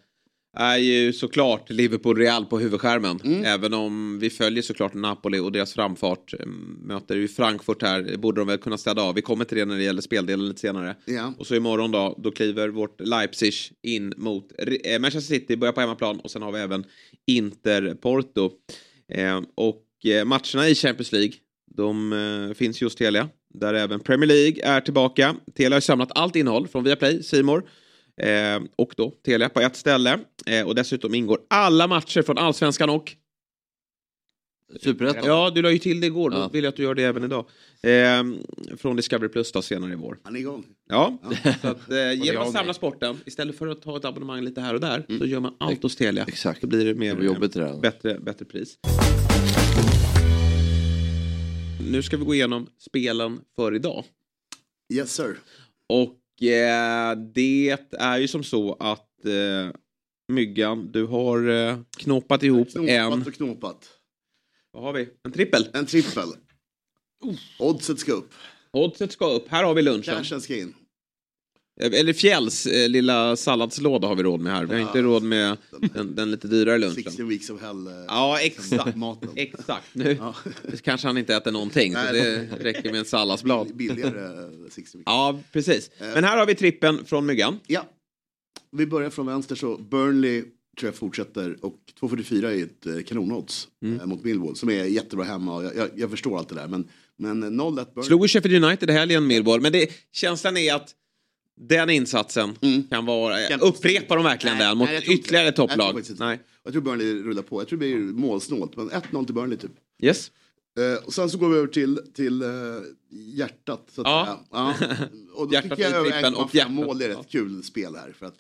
är ju såklart Liverpool-Real på huvudskärmen. Även om vi följer såklart Napoli och deras framfart. Eh, Möter ju Frankfurt här, borde de väl kunna städa av. Vi kommer till det när det gäller speldelen lite senare. Ja. Och så imorgon då, då kliver vårt Leipzig in mot eh, Manchester City, börjar på hemmaplan och sen har vi även Inter-Porto. Eh, och eh, matcherna i Champions League, de eh, finns just Telia. Där även Premier League är tillbaka. Telia har samlat allt innehåll från Viaplay, Simor eh, och då Telia på ett ställe. Eh, och dessutom ingår alla matcher från Allsvenskan och Superettan? Ja, du la ju till det igår. Då Ja. vill jag att du gör det även idag. Eh, från Discovery Plus då senare i vår. Han är igång. Ja, [laughs] så att, eh, genom att samla sporten istället för att ta ett abonnemang lite här och där så gör man allt hos Telia. Exakt. Då blir det mer Det var jobbigt det där. bättre, bättre pris. Nu ska vi gå igenom spelen för idag. Yes sir. Och det är ju som så att eh, Myggan, du har eh, knåpat ihop en... Knopat och knopat. Vad har vi? En trippel? En trippel. Oddset ska upp. Oddset ska upp. Här har vi lunchen. Cashen ska in. Eller Fjälls eh, lilla salladslåda har vi råd med här. Vi har inte råd med den, den lite dyrare lunchen. 16 weeks of hell. eh, Ja, exakt. Maten. exakt. Nu [laughs] kanske han inte äter någonting, så Nej, det räcker med en salladsblad. [laughs] Billigare eh, 16 weeks. Ja, precis. Men här har vi trippen från Myggan. Ja. Vi börjar från vänster så Burnley tror jag fortsätter och 2.44 är ett eh, kanonodds Mm. eh, mot Millwall som är jättebra hemma och jag, jag, jag förstår allt det där men, men eh, 0-1 Burnley. Slog ju Sheffield United i helgen, Millwall. Men det, känslan är att den insatsen kan vara... Upprepar de verkligen den mot Mm. jag tror inte ytterligare. Jag tror topplag? faktiskt inte. Nej. Jag tror Burnley rullar på. Jag tror det blir målsnålt men 1-0 till Burnley typ. Yes. Eh, och sen så går vi över till, till eh, hjärtat. Så att Ja. säga. ja. Och då [laughs] Hjärtat tycker jag över trippen och 1,5 hjärtat. mål är ett kul spel här. För att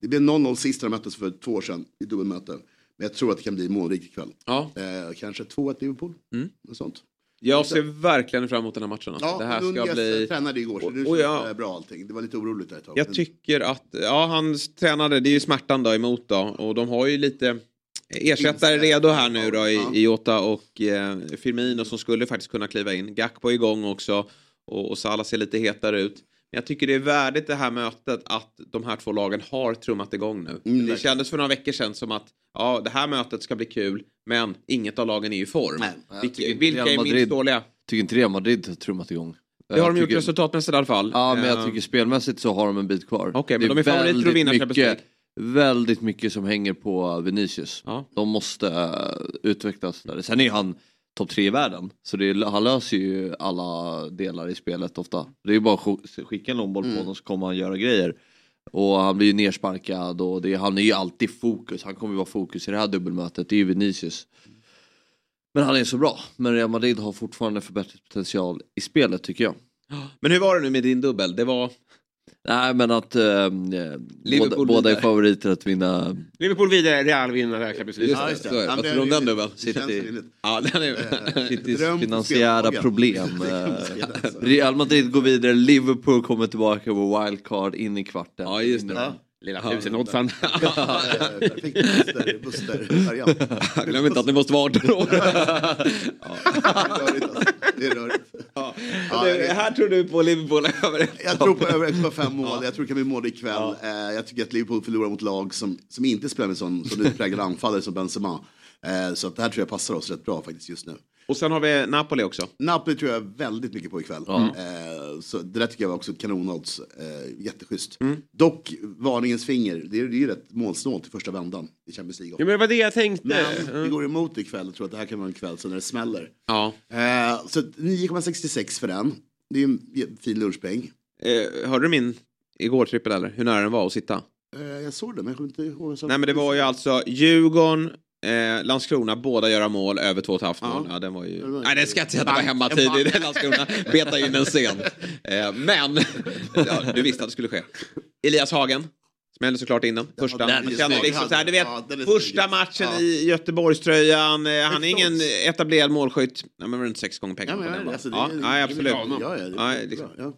det blev 0-0 sist de möttes för två år sedan i dubbelmöte. Men jag tror att det kan bli målrikt ikväll. Ja. Eh, kanske 2-1 Liverpool. Mm. Något sånt. Jag ser verkligen fram emot den här matchen. Alltså. Ja, det här ska bli... tränade igår så Och- det och jag- bra allting. Det var lite oroligt där ett tag. Jag Men- tycker att, ja han tränade, det är ju smärtan då emot då och de har ju lite ersättare redo här nu då i, i Jota och eh, Firmino som skulle faktiskt kunna kliva in. Gakpo är igång också och, och Salah ser lite hetare ut. Men jag tycker det är värdigt det här mötet att de här två lagen har trummat igång nu. Mm, det kändes för några veckor sedan som att ja, det här mötet ska bli kul men inget av lagen är i form. Vilka, vilka är minst dåliga? tycker inte Real Madrid har trummat igång. Det har de gjort tycker- resultatmässigt i alla fall. Ja, men jag Eh, tycker spelmässigt så har de en bit kvar. Okej, men Det är de är favoriter att vinna Champions League. Väldigt mycket som hänger på Vinicius. De måste eh, utvecklas där. Sen är han topp tre i världen. Så det han löser ju alla delar i spelet ofta. Det är ju bara att sk- skicka en långboll Mm. på honom så kommer han göra grejer. Och han blir ju nersparkad och det, han är ju alltid fokus. Han kommer ju vara fokus i det här dubbelmötet. Det är ju Vinicius. Men han är så bra. Men Real Madrid har fortfarande förbättringspotential i spelet tycker jag. Men hur var det nu med din dubbel? Det var... Nej men att eh, båda, båda är vidare. favoriter att vinna. Liverpool vidare, Real vinner Champions League. Just det, så är det. Vad tror du om den dubbeln? City. Ja, den är... Citys dröm på finansiära problem. [laughs] Det Eh, alltså. Real Madrid går vidare, Liverpool kommer tillbaka på wildcard in i kvarten. Ja, just det. Ja. Lilla [laughs] Buster, Buster-variant. [laughs] Glöm inte att ni måste vara 18 år. Det är rörigt. Ja, det, här tror du på Liverpool [laughs] över Jag tror på över 1,5 mål. Jag tror det kan bli mål ikväll. Eh, jag tycker att Liverpool förlorar mot lag som, som inte spelar med sån, sån utpräglad anfallare som Benzema. Eh, så att det här tror jag passar oss rätt bra faktiskt just nu. Och sen har vi Napoli också. Napoli tror jag väldigt mycket på ikväll. Ja. Eh, så det där tycker jag var också kanonodds. Eh, jätteschysst. Mm. Dock, varningens finger. Det är, det är ju rätt målsnålt i första vändan i Champions League. Ja, men var det jag tänkte. Men det går emot ikväll. Jag tror att det här kan vara en kväll så när det smäller. Ja. Eh, så 9,66 för den. Det är en fin lunchpeng. Eh, hörde du min igår trippel eller? Hur nära den var att sitta? Eh, jag såg det men jag kommer inte ihåg. vad. Nej men det var ju alltså Djurgården, eh, Landskrona, båda göra mål över två och ett halvt mål. Ja, den var ju... Nej den ska jag inte säga att det var hemmatid i Landskrona. Beta in den sent. Eh, men, ja, du visste att det skulle ske. Elias Hagen. Smällde såklart in den. Första. sen snygg. liksom så här, du vet, Ja, första matchen Ja. i Göteborgströjan. Eh, han är ingen etablerad målskytt. Nej, men runt sex gånger pengarna Ja, på den. alltså, ja, det- absolut. Ja, ja, det- Ja, liksom. ja.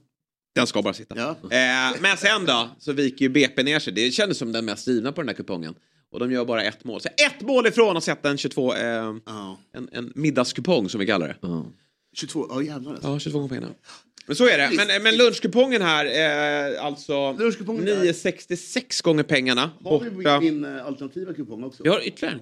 Den ska bara sitta. Ja. Eh, men sen då så viker ju BP ner sig. Det kändes som den mest givna på den här kupongen. Och de gör bara ett mål. Så ett mål ifrån att sätta en 22, eh, Ja. en, en middagskupong som vi kallar det. 22, ja jävlar alltså. Ja, 22 gånger pengarna. Men så är det. Men, men lunchkupongen här, eh, alltså Lunchkupongen där. 966 gånger pengarna. Har vi Borta. min eh, alternativa kupong också? Vi har ytterligare en.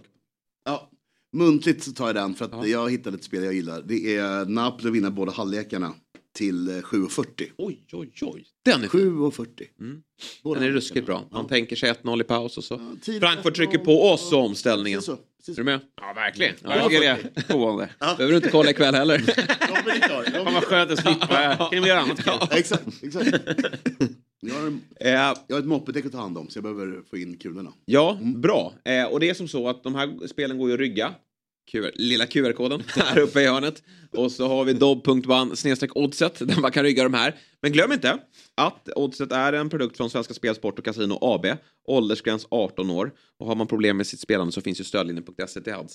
Ja, muntligt så tar jag den för att jag hittade ett spel jag gillar. Det är Napoli vinner båda halvlekarna till eh, 7,40. Oj, oj, oj. Den är 7,40. Mm. Den är ruskigt bra. Man tänker sig 1-0 i paus och så. tid- Frankfurt trycker på oss och omställningen. Precis så, precis Är du med? Ja, verkligen. Ja. Ja, det är gående. Behöver du inte kolla ikväll heller. Fan vad skönt att slippa. Kan vi göra annat kul? Exakt, exakt. Jag har, en, Eh, jag har ett moppedäck att ta hand om så jag behöver få in kulorna. Ja, bra. Eh, och det är som så att de här spelen går ju att rygga. QR, lilla QR-koden [laughs] här uppe i hörnet. Och så har vi dobb.ban snedstreck oddset där man kan rygga de här. Men glöm inte att oddset är en produkt från Svenska Spelsport och Casino AB. Åldersgräns 18 år. Och har man problem med sitt spelande så finns ju stödlinjen.se till hands.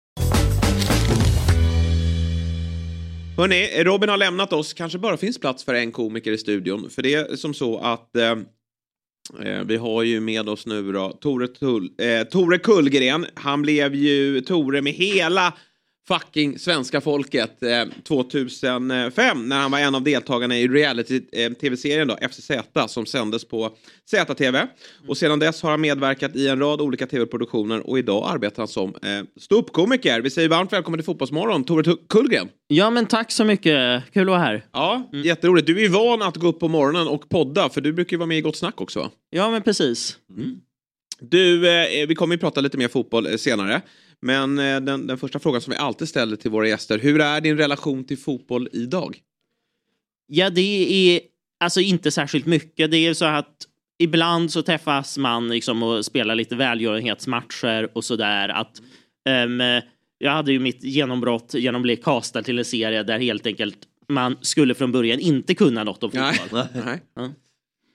Hörni, Robin har lämnat oss. Kanske bara finns plats för en komiker i studion. För det är som så att eh, eh, vi har ju med oss nu då Tore, Tull, eh, Tore Kullgren. Han blev ju Tore med hela fucking svenska folket eh, 2005 när han var en av deltagarna i reality-tv-serien då, FCZ som sändes på ZTV. Och sedan dess har han medverkat i en rad olika tv-produktioner och idag arbetar han som eh, ståuppkomiker. Vi säger varmt välkommen till Fotbollsmorgon, Tore Kullgren. Ja, men tack så mycket. Kul att vara här. Ja, jätteroligt. Du är ju van att gå upp på morgonen och podda, för du brukar ju vara med i Gott Snack också? Ja, men precis. Du, eh, vi kommer ju prata lite mer fotboll eh, senare. Men eh, den, den första frågan som vi alltid ställer till våra gäster, hur är din relation till fotboll idag? Ja, det är alltså inte särskilt mycket. Det är så att ibland så träffas man liksom och spelar lite välgörenhetsmatcher och sådär. Att, ehm, jag hade ju mitt genombrott genom att bli castad till en serie där helt enkelt man skulle från början inte kunna något om fotboll. Nej. [laughs] Ja.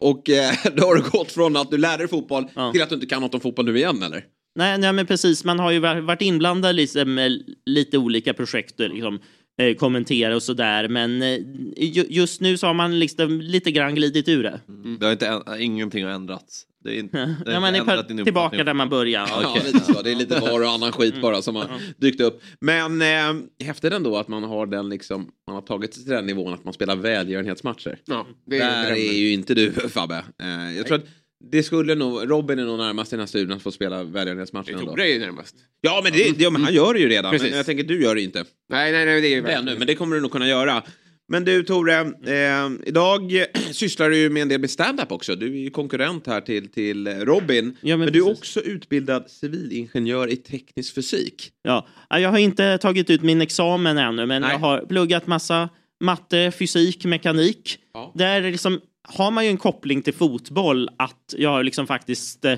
Och eh, [laughs] då har du gått från att du lärde dig fotboll till att du inte kan något om fotboll nu igen eller? Nej, nej, men precis. Man har ju va- varit inblandad liksom, med lite olika projekt och liksom, eh, kommentera och sådär. Men eh, ju, just nu så har man liksom lite grann glidit ur det. Det har inte, ingenting har ändrats. Det är inte, det har [laughs] Ja, man inte är tillbaka där man började. Ja, lite så. Det är lite var och annan skit bara som har dykt upp. Men eh, häftigt ändå att man har den liksom, man har tagit sig till den nivån att man spelar välgörenhetsmatcher. Ja, det är Där är ju inte du Fabbe. Eh, jag tror att det skulle nog, Robin är nog närmast i den här studien att få spela välgörenhetsmatchen. Tore är ju närmast. Ja men, det, det, men han gör det ju redan. Precis. Men jag tänker du gör det inte. Nej, nej, nej, det är ju Ännu, men det kommer du nog kunna göra. Men du Tore, eh, idag [clears throat] sysslar du ju med en del med stand-up också. Du är ju konkurrent här till, till Robin. Ja, men men du är också utbildad civilingenjör i teknisk fysik. Ja, Ja, jag har inte tagit ut min examen ännu, men Nej. jag har pluggat massa matte, fysik, mekanik. Ja. Där liksom, har man ju en koppling till fotboll att jag har liksom faktiskt eh,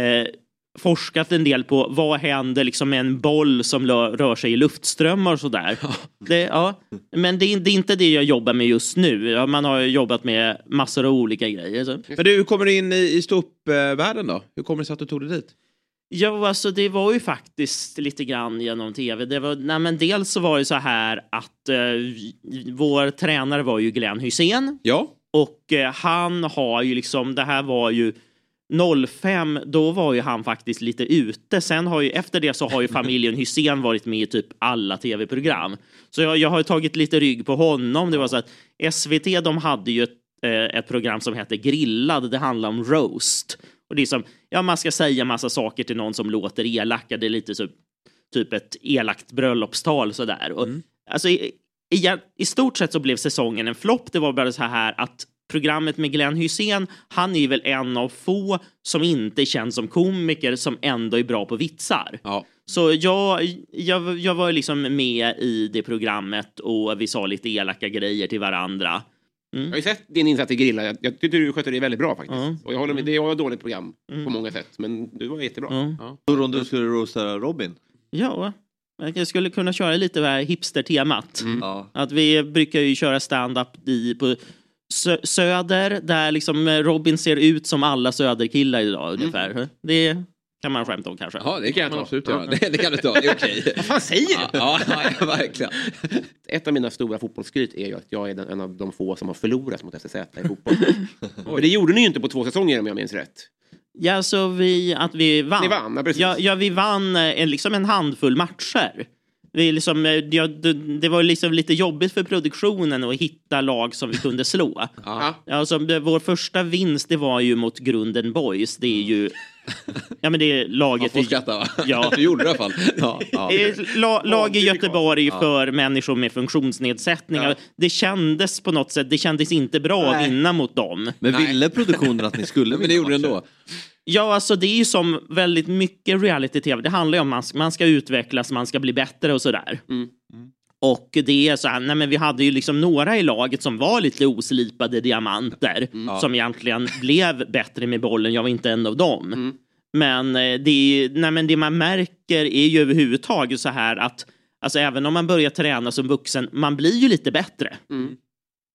eh, forskat en del på vad händer liksom med en boll som rör sig i luftströmmar och sådär. Det, ja. Men det är, det är inte det jag jobbar med just nu. Man har jobbat med massor av olika grejer. Så. Men du, hur kommer du in i, i ståuppvärlden då? Hur kommer det sig att du tog dig dit? Ja, alltså det var ju faktiskt lite grann genom tv. Det var, nej, men dels så var det så här att eh, vår tränare var ju Glenn Hysén. Ja. Och eh, han har ju liksom, det här var ju 05, då var ju han faktiskt lite ute. Sen har ju, efter det så har ju familjen Hysén varit med i typ alla tv-program. Så jag, jag har ju tagit lite rygg på honom. Det var så att SVT, de hade ju ett, eh, ett program som hette Grillad. Det handlar om roast. Och det är som, ja man ska säga massa saker till någon som låter elaka. Det är lite så, typ ett elakt bröllopstal sådär. Och, Alltså i, stort sett så blev säsongen en flopp. Det var bara så här att programmet med Glenn Hysén, han är ju väl en av få som inte känns som komiker som ändå är bra på vitsar. Ja. Så jag, jag, jag var liksom med i det programmet och vi sa lite elaka grejer till varandra. Jag har ju sett din insats i Grilla. Jag, jag tyckte du skötte det väldigt bra faktiskt. Och jag håller med, det var ett dåligt program på många sätt. Men du var jättebra. Mm. Ja. Du om du skulle roasta Robin? Ja, Jag skulle kunna köra lite det här hipster-temat. Mm. Ja. Att vi brukar ju köra stand-up i, på sö Söder där liksom Robin ser ut som alla Söderkillar idag ungefär. Det kan man skämta om kanske. Ja, det kan man absolut göra. Ja. Det, det kan du ta. Det är okej. [laughs] Vad fan säger du? Ja, ja, ja, verkligen. Ett av mina stora fotbollsskryt är ju att jag är den, en av de få som har förlorat mot FCZ i fotboll. [laughs] Men det gjorde ni ju inte på två säsonger om jag minns rätt. Ja, så vi, att vi vann. Ni vann, ja, precis. Ja, ja vi vann eh, en, liksom en handfull matcher. Vi liksom, eh, ja, det, det var liksom lite jobbigt för produktionen att hitta lag som vi kunde slå. Ja. Alltså, vår första vinst det var ju mot Grunden Boys. Det är ju... Ja men det är laget... Man får skratta va? Ja. [laughs] Du gjorde det i alla fall. Ja, ja. La, lag i Göteborg Ja. för människor med funktionsnedsättningar. Det kändes på något sätt, det kändes inte bra att Nej. vinna mot dem. Men ville produktionen att ni skulle [laughs] Men det gjorde den ändå. Ja, alltså det är ju som väldigt mycket reality-tv. Det handlar ju om att man, man ska utvecklas, man ska bli bättre och sådär. Och det är så här, nej men vi hade ju liksom några i laget som var lite oslipade diamanter Mm. som egentligen blev bättre med bollen. Jag var inte en av dem. Men, eh, det, är- nej men det man märker är ju överhuvudtaget så här att alltså även om man börjar träna som vuxen, man blir ju lite bättre.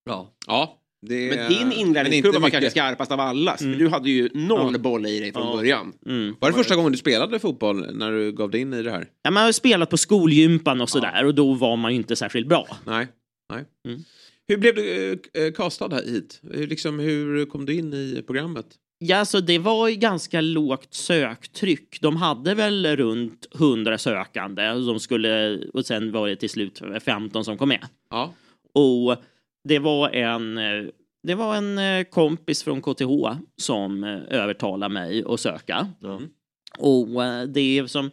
Ja. ja det, Men din inlärningskurva var kanske skarpast av alla. Mm. Du hade ju noll boll i dig från början. Var det första gången du spelade fotboll när du gav dig in i det här? Ja, man har spelat på skolgympan och sådär och då var man ju inte särskilt bra. Nej. Nej. Mm. Hur blev du eh, castad här hit? Hur, liksom, hur kom du in i programmet? Ja, så det var ju ganska lågt söktryck. De hade väl runt 100 sökande och, de skulle, och sen var det till slut 15 som kom med. Ja. Och det var en, eh, det var en eh, kompis från KTH som eh, övertalade mig att söka. Och eh, det är som...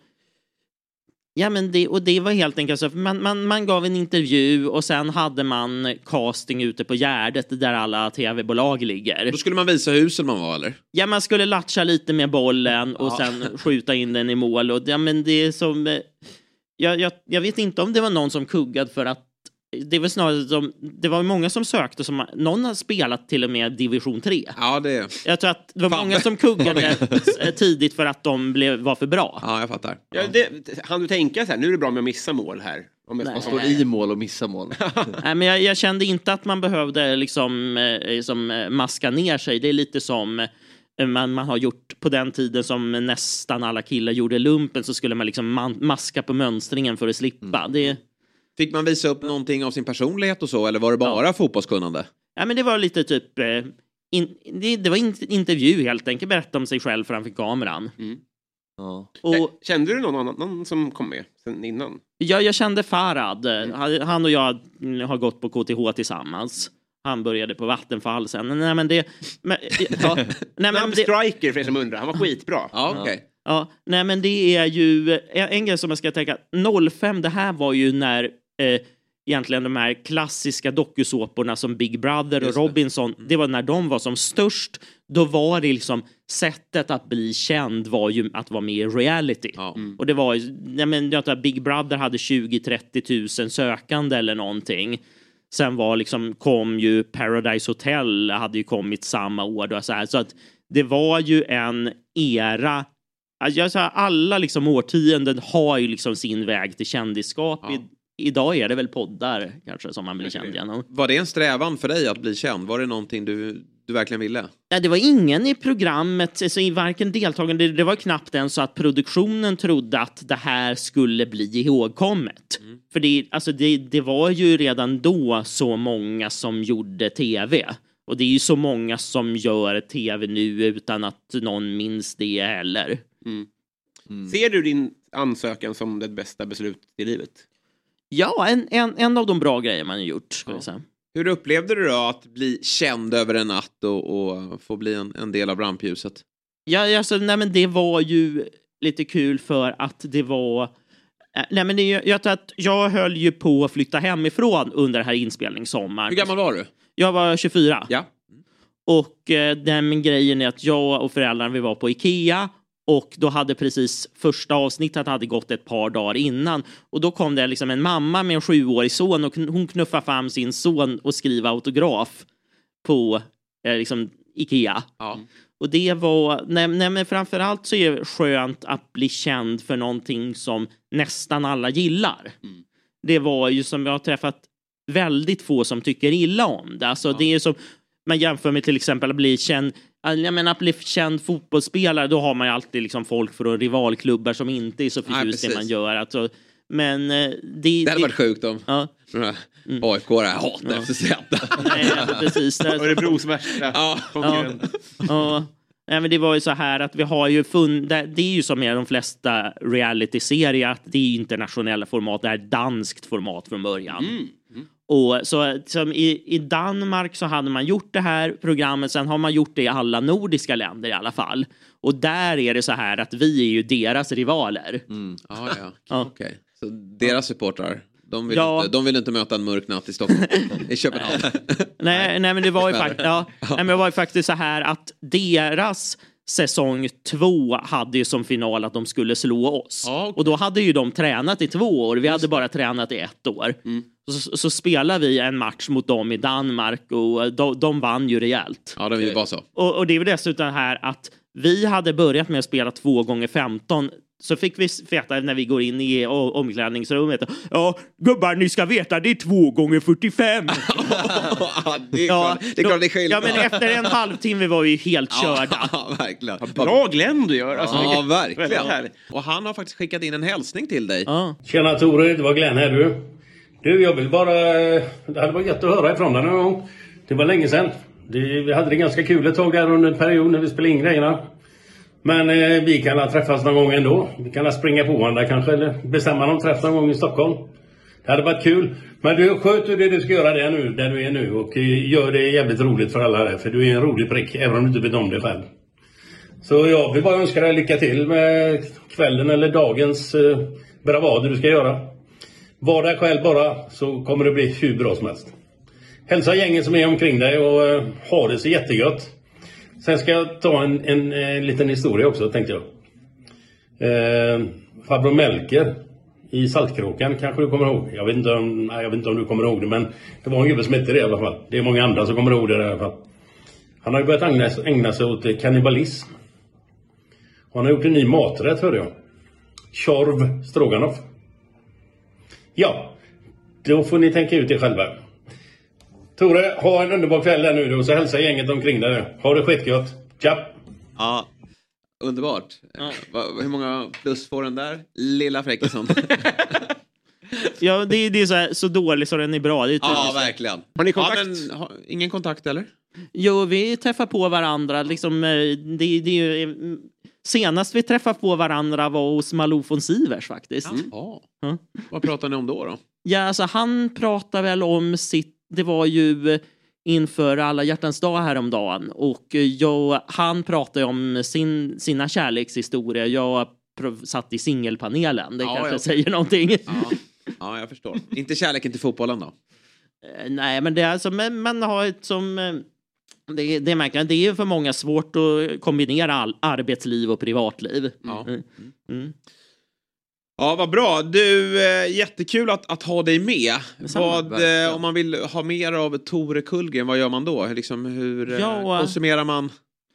Ja, men det, och det var helt enkelt så. Man, man, man gav en intervju och sen hade man casting ute på Gärdet där alla tv-bolag ligger. Då skulle man visa hur usel man var eller? Ja, man skulle latcha lite med bollen och sen skjuta in den i mål. Och, ja, men det är som... Jag, jag, jag vet inte om det var någon som kuggade för att det var snarare som, det var många som sökte som, någon har spelat till och med division 3. Ja, det... Jag tror att det var många som kuggade [laughs] eh, tidigt för att de blev, var för bra. Ja, jag fattar. Ja, det, han du tänka så här, nu är det bra med att missa mål här? Om jag, om Står i mål och missar mål. [laughs] Nej, men jag, jag kände inte att man behövde liksom, som, eh, maska ner sig. Det är lite som man, man har gjort på den tiden som nästan alla killar gjorde lumpen så skulle man liksom man, maska på mönstringen för att slippa. Det, Fick man visa upp någonting av sin personlighet och så eller var det bara fotbollskunnande? ja, men det var lite typ... eh, In, det, det var in, intervju helt enkelt, berätta om sig själv framför kameran. Ja. Och, Kände du någon annan som kom med sen innan? Ja, jag kände Farad. Han- Han och jag mm, har gått på KTH tillsammans. Han började på Vattenfall sen. Nej, men det... Men, [laughs] ja, nej, men det, striker för er som undrar, han var skitbra. Ja, okej. ja, nej, men det är ju... En, en grej som jag ska tänka, 05, det här var ju när eh, egentligen de här klassiska dokusåporna som Big Brother och. Robinson, det var när de var som störst. Då var det liksom sättet att bli känd var ju att vara med i reality. Ja. Och det var ju, jag tror att Big Brother hade 20-30 000 sökande eller någonting. Sen var liksom, kom ju Paradise Hotel, hade ju kommit samma år. Då, så, här, så att det var ju en era Alltså jag alla liksom årtionden har ju liksom sin väg till kändisskap. Ja. Idag är det väl poddar kanske som man blir känd genom. Var det en strävan för dig att bli känd? Var det någonting du, du verkligen ville? Nej, det var ingen i programmet, alltså i varken deltagande, det, var knappt ens så att produktionen trodde att det här skulle bli ihågkommet. För det, alltså det, det var ju redan då så många som gjorde tv. Och det är ju så många som gör tv nu utan att någon minns det heller. Ser du din ansökan som det bästa beslutet i livet? Ja, en, en, en av de bra grejer man har gjort. Vi säga. Hur upplevde du då att bli känd över en natt och, och få bli en, en del av rampljuset? Ja, alltså, nej, men det var ju lite kul för att det var... eh, Nej, men det, jag att jag höll ju på att flytta hemifrån under den här inspelningssommaren. Hur gammal var du? Jag var 24. Ja. Och eh, den grejen är att jag och föräldrarna vi var på Ikea och då hade precis första avsnittet hade gått ett par dagar innan och då kom det liksom en mamma med en sjuårig son och hon knuffade fram sin son och skriva autograf på eh, liksom Ikea. Ja. Och det var, nej, nej men framförallt så är det skönt att bli känd för någonting som nästan alla gillar. Det var ju som jag har träffat väldigt få som tycker illa om det. Alltså det är som, man jämför med till exempel att bli känd jag menar att bli känd fotbollsspelare, då har man ju alltid liksom folk från rivalklubbar som inte är så förtjust i det man gör. Alltså, men eh, det, Det hade varit sjukt om Ja. några AIK-are hatade FZ. Nej, precis. Örebros värsta Ja. konkurrent. Ja. Nej, men det var ju så här att vi har ju funnit, det det är ju som med de flesta reality-serier, att det är internationella format, det är danskt format från början. Och så som i, I Danmark så hade man gjort det här programmet, sen har man gjort det i alla nordiska länder i alla fall. Och där är det så här att vi är ju deras rivaler. Mm. Ja, [laughs] ja. Ja. Okej. Så deras supportrar, de vill, Ja. inte, de vill inte möta en mörk natt i Stockholm. [laughs] I Köpenhamn. Nej, nej, men det var ju faktiskt [laughs] ja, nej, men det var ju faktiskt så här att deras säsong två hade ju som final att de skulle slå oss. Och då hade ju de tränat i två år. Vi hade bara tränat i ett år. Mm. Så, så spelade vi en match mot dem i Danmark och de, de vann ju rejält. Ja, det var så. Och, och det är väl dessutom här att vi hade börjat med att spela två gånger 15 så fick vi veta när vi går in i omklädningsrummet. Ja, gubbar, ni ska veta det är två gånger 45. [laughs] det är klart det är, klart det är skillnad. Ja, men efter en halvtimme var vi ju helt körda. [laughs] Ja, verkligen. Bra Glenn du gör. Alltså, Ja, verkligen. Och han har faktiskt skickat in en hälsning till dig. Tjena Tore, det var Glenn här du. Du, jag vill bara... Det hade varit gött att höra ifrån dig någon gång. Det var länge sedan. Det, vi hade det ganska kul ett tag där under en period när vi spelade in grejerna. Men eh, vi kan träffas någon gång ändå. Vi kan springa på varandra kanske eller bestämma någon träff någon gång i Stockholm. Det hade varit kul. Men du, sköt du det du ska göra där nu, där du är nu och eh, gör det jävligt roligt för alla där. För du är en rolig prick, även om du inte vet om det själv. Så jag vill bara önska dig lycka till med kvällen eller dagens eh, bravader du ska göra. Var dig själv bara så kommer det bli hur bra som helst. Hälsa gänget som är omkring dig och eh, ha det så jättegött. Sen ska jag ta en, en, en liten historia också tänkte jag. Eh, farbror Melker i Saltkråkan kanske du kommer ihåg. Jag vet, inte om, nej, jag vet inte om du kommer ihåg det men det var en gubbe som hette det i alla fall. Det är många andra som kommer ihåg det i alla fall. Han har ju börjat ägna, ägna sig åt eh, kannibalism. Och han har gjort en ny maträtt hörde jag. Tjorv stroganoff. Ja, då får ni tänka ut det själva. Tore, ha en underbar kväll där nu och så hälsa gänget omkring dig. Ha det skitgött. Tja! Ja, underbart. Va, hur många plus får den där lilla fräckisen? [laughs] Ja, det, det är så, här, så dålig så den är bra. Det är ja, verkligen. Har ni Ja, kontakt? men, ha, ingen kontakt eller? Jo, vi träffar på varandra. Liksom, eh, det, det är ju, eh, senast vi träffade på varandra var hos Malou von Sivers faktiskt. Ja. Ja. Vad pratar ni om då? då? Ja, alltså han pratar väl om sitt... Det var ju eh, inför alla hjärtans dag häromdagen och eh, jag, han pratar ju om sin, sina kärlekshistorier. Jag satt i singelpanelen. Det Ja, kanske ja. säger någonting. Ja, ja jag förstår. Inte kärleken till fotbollen då? Eh, Nej, men det är alltså, man har ett som... Det, det märker jag, det är för många svårt att kombinera all, arbetsliv och privatliv. Ja. Mm. Mm. Ja, vad bra. Du, eh, jättekul att, att ha dig med. Vad, eh, om man vill ha mer av Tore Kullgren, vad gör man då? Liksom, hur eh, Ja. konsumerar man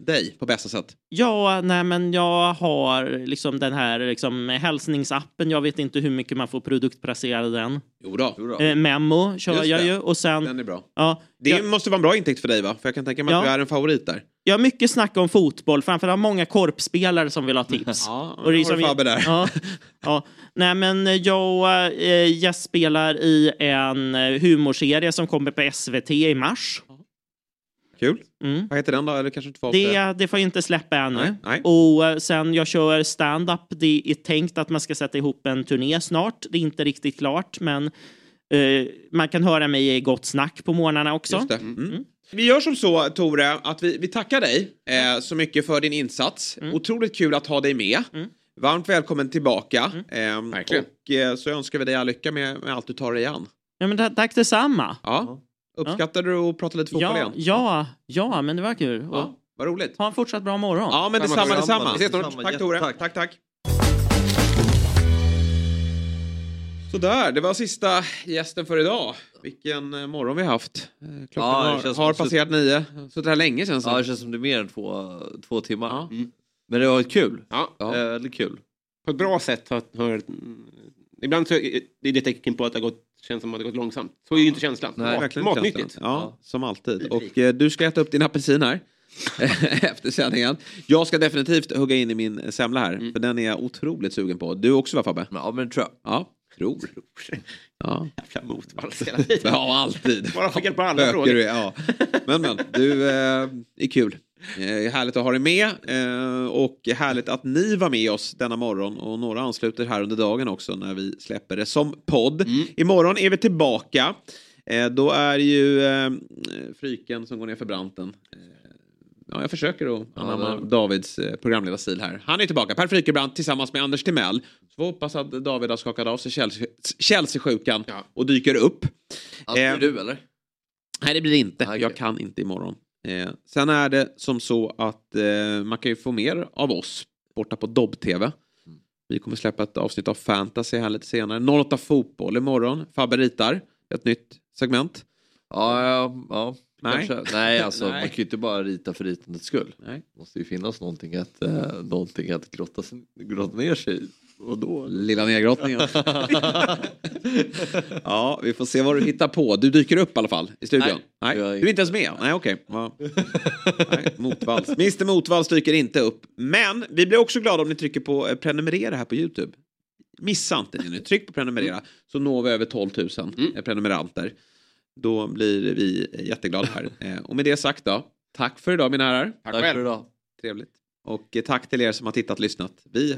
dig på bästa sätt? Ja, nej, men jag har liksom den här liksom, hälsningsappen. Jag vet inte hur mycket man får produktplacera den. Jo då. Jo då. Eh, Memo kör Just jag det. ju. Och sen, Den är bra. ja, Det jag, måste vara en bra intäkt för dig va? För jag kan tänka mig att Ja. du är en favorit där. jag har mycket snack om fotboll, framförallt många korpspelare som vill ha tips. [laughs] Ja, Och det är har som du Fabbe där. Ja, [laughs] ja. Nej, men jag äh, gästspelar i en eh, humorserie som kommer på SVT i mars. Kul. Mm. Vad heter den då? Eller kanske inte får avslöja? Det, det får jag inte släppa ännu. Nej, nej. Och eh, sen jag kör stand-up. Det är tänkt att man ska sätta ihop en turné snart. Det är inte riktigt klart, men eh, man kan höra mig i Gott Snack på morgnarna också. Just det. Mm. Vi gör som så, Tore, att vi, vi tackar dig eh, så mycket för din insats. Mm. Otroligt kul att ha dig med. Varmt välkommen tillbaka. Mm. Eh, och eh, så önskar vi dig all lycka med, med allt du tar dig an. Ja, men ta- tack detsamma. Ja. Uppskattar du att prata lite fotboll Ja, igen? ja, ja, men det var kul. Och Ja, vad roligt. Ha en fortsatt bra morgon. Ja, men detsamma, detsamma. Vi ses snart. Tack Tore. Tack, tack. Sådär, det var sista gästen för idag. Vilken eh, morgon vi har haft. Eh, Klockan Ja, det har, känns har som- passerat nio. Suttit här länge känns det Ja, som. det känns som det är mer än två, två timmar. Mm. Men det har varit kul. Ja. Eh, Väldigt kul. På ett bra sätt har... har mm, ibland så är det ett tecken på att det har gått, känns som att det gått långsamt. Så är ju inte känslan. Nej, Mat, verkligen matnyttigt. känslan. Ja, som alltid. Och eh, du ska äta upp din apelsin här. [laughs] [laughs] Efter sändningen. Jag ska definitivt hugga in i min semla här. Mm. För den är jag otroligt sugen på. Du också va Fabbe? Ja men tror jag. Ja, tror. Ja. Jävla motvalls hela [laughs] tiden. Ja, alltid. Bara fick på alla Böker frågor. du är, ja. Men men, du eh, är kul. Eh, härligt att ha dig med eh, och härligt att ni var med oss denna morgon och några ansluter här under dagen också när vi släpper det som podd. Mm. Imorgon är vi tillbaka. Eh, då är ju eh, Fryken som går ner för branten. Eh, Ja, jag försöker att anamma Davids eh, programledarstil här. Han är tillbaka, Per Frykebrant tillsammans med Anders Timell. Så vi hoppas att David har skakat av sig Chelsea- Chelsea-sjukan och dyker upp. Allt Eh, blir du eller? Nej, det blir det inte. Ah, okej. Jag kan inte imorgon. Eh, sen är det som så att eh, man kan ju få mer av oss borta på Dobb-TV. Mm. Vi kommer släppa ett avsnitt av Fantasy här lite senare. 08 Fotboll imorgon. Fabbe ritar. Ett nytt segment. Ja, ja, ja. Nej. Kanske. Nej, alltså [laughs] Nej. man kan ju inte bara rita för ritandets skull. Nej. Det måste ju finnas någonting att, eh, någonting att grotta, grotta ner sig i. Och då... Lilla nedgrottningen. [laughs] ja, vi får se vad du hittar på. Du dyker upp i alla fall i studion. Nej, Nej. Du är inte ens med? Nej, okej. Nej, Motvalls. Mr Motvalls dyker inte upp. Men vi blir också glada om ni trycker på eh, prenumerera här på YouTube. Missa inte det nu. Tryck på prenumerera så når vi över 12 000 eh, prenumeranter. Då blir vi eh, jätteglada här. [laughs] Och med det sagt då, tack för idag mina herrar. Tack Tack själv. för idag. Trevligt. Och tack till er som har tittat och lyssnat. Vi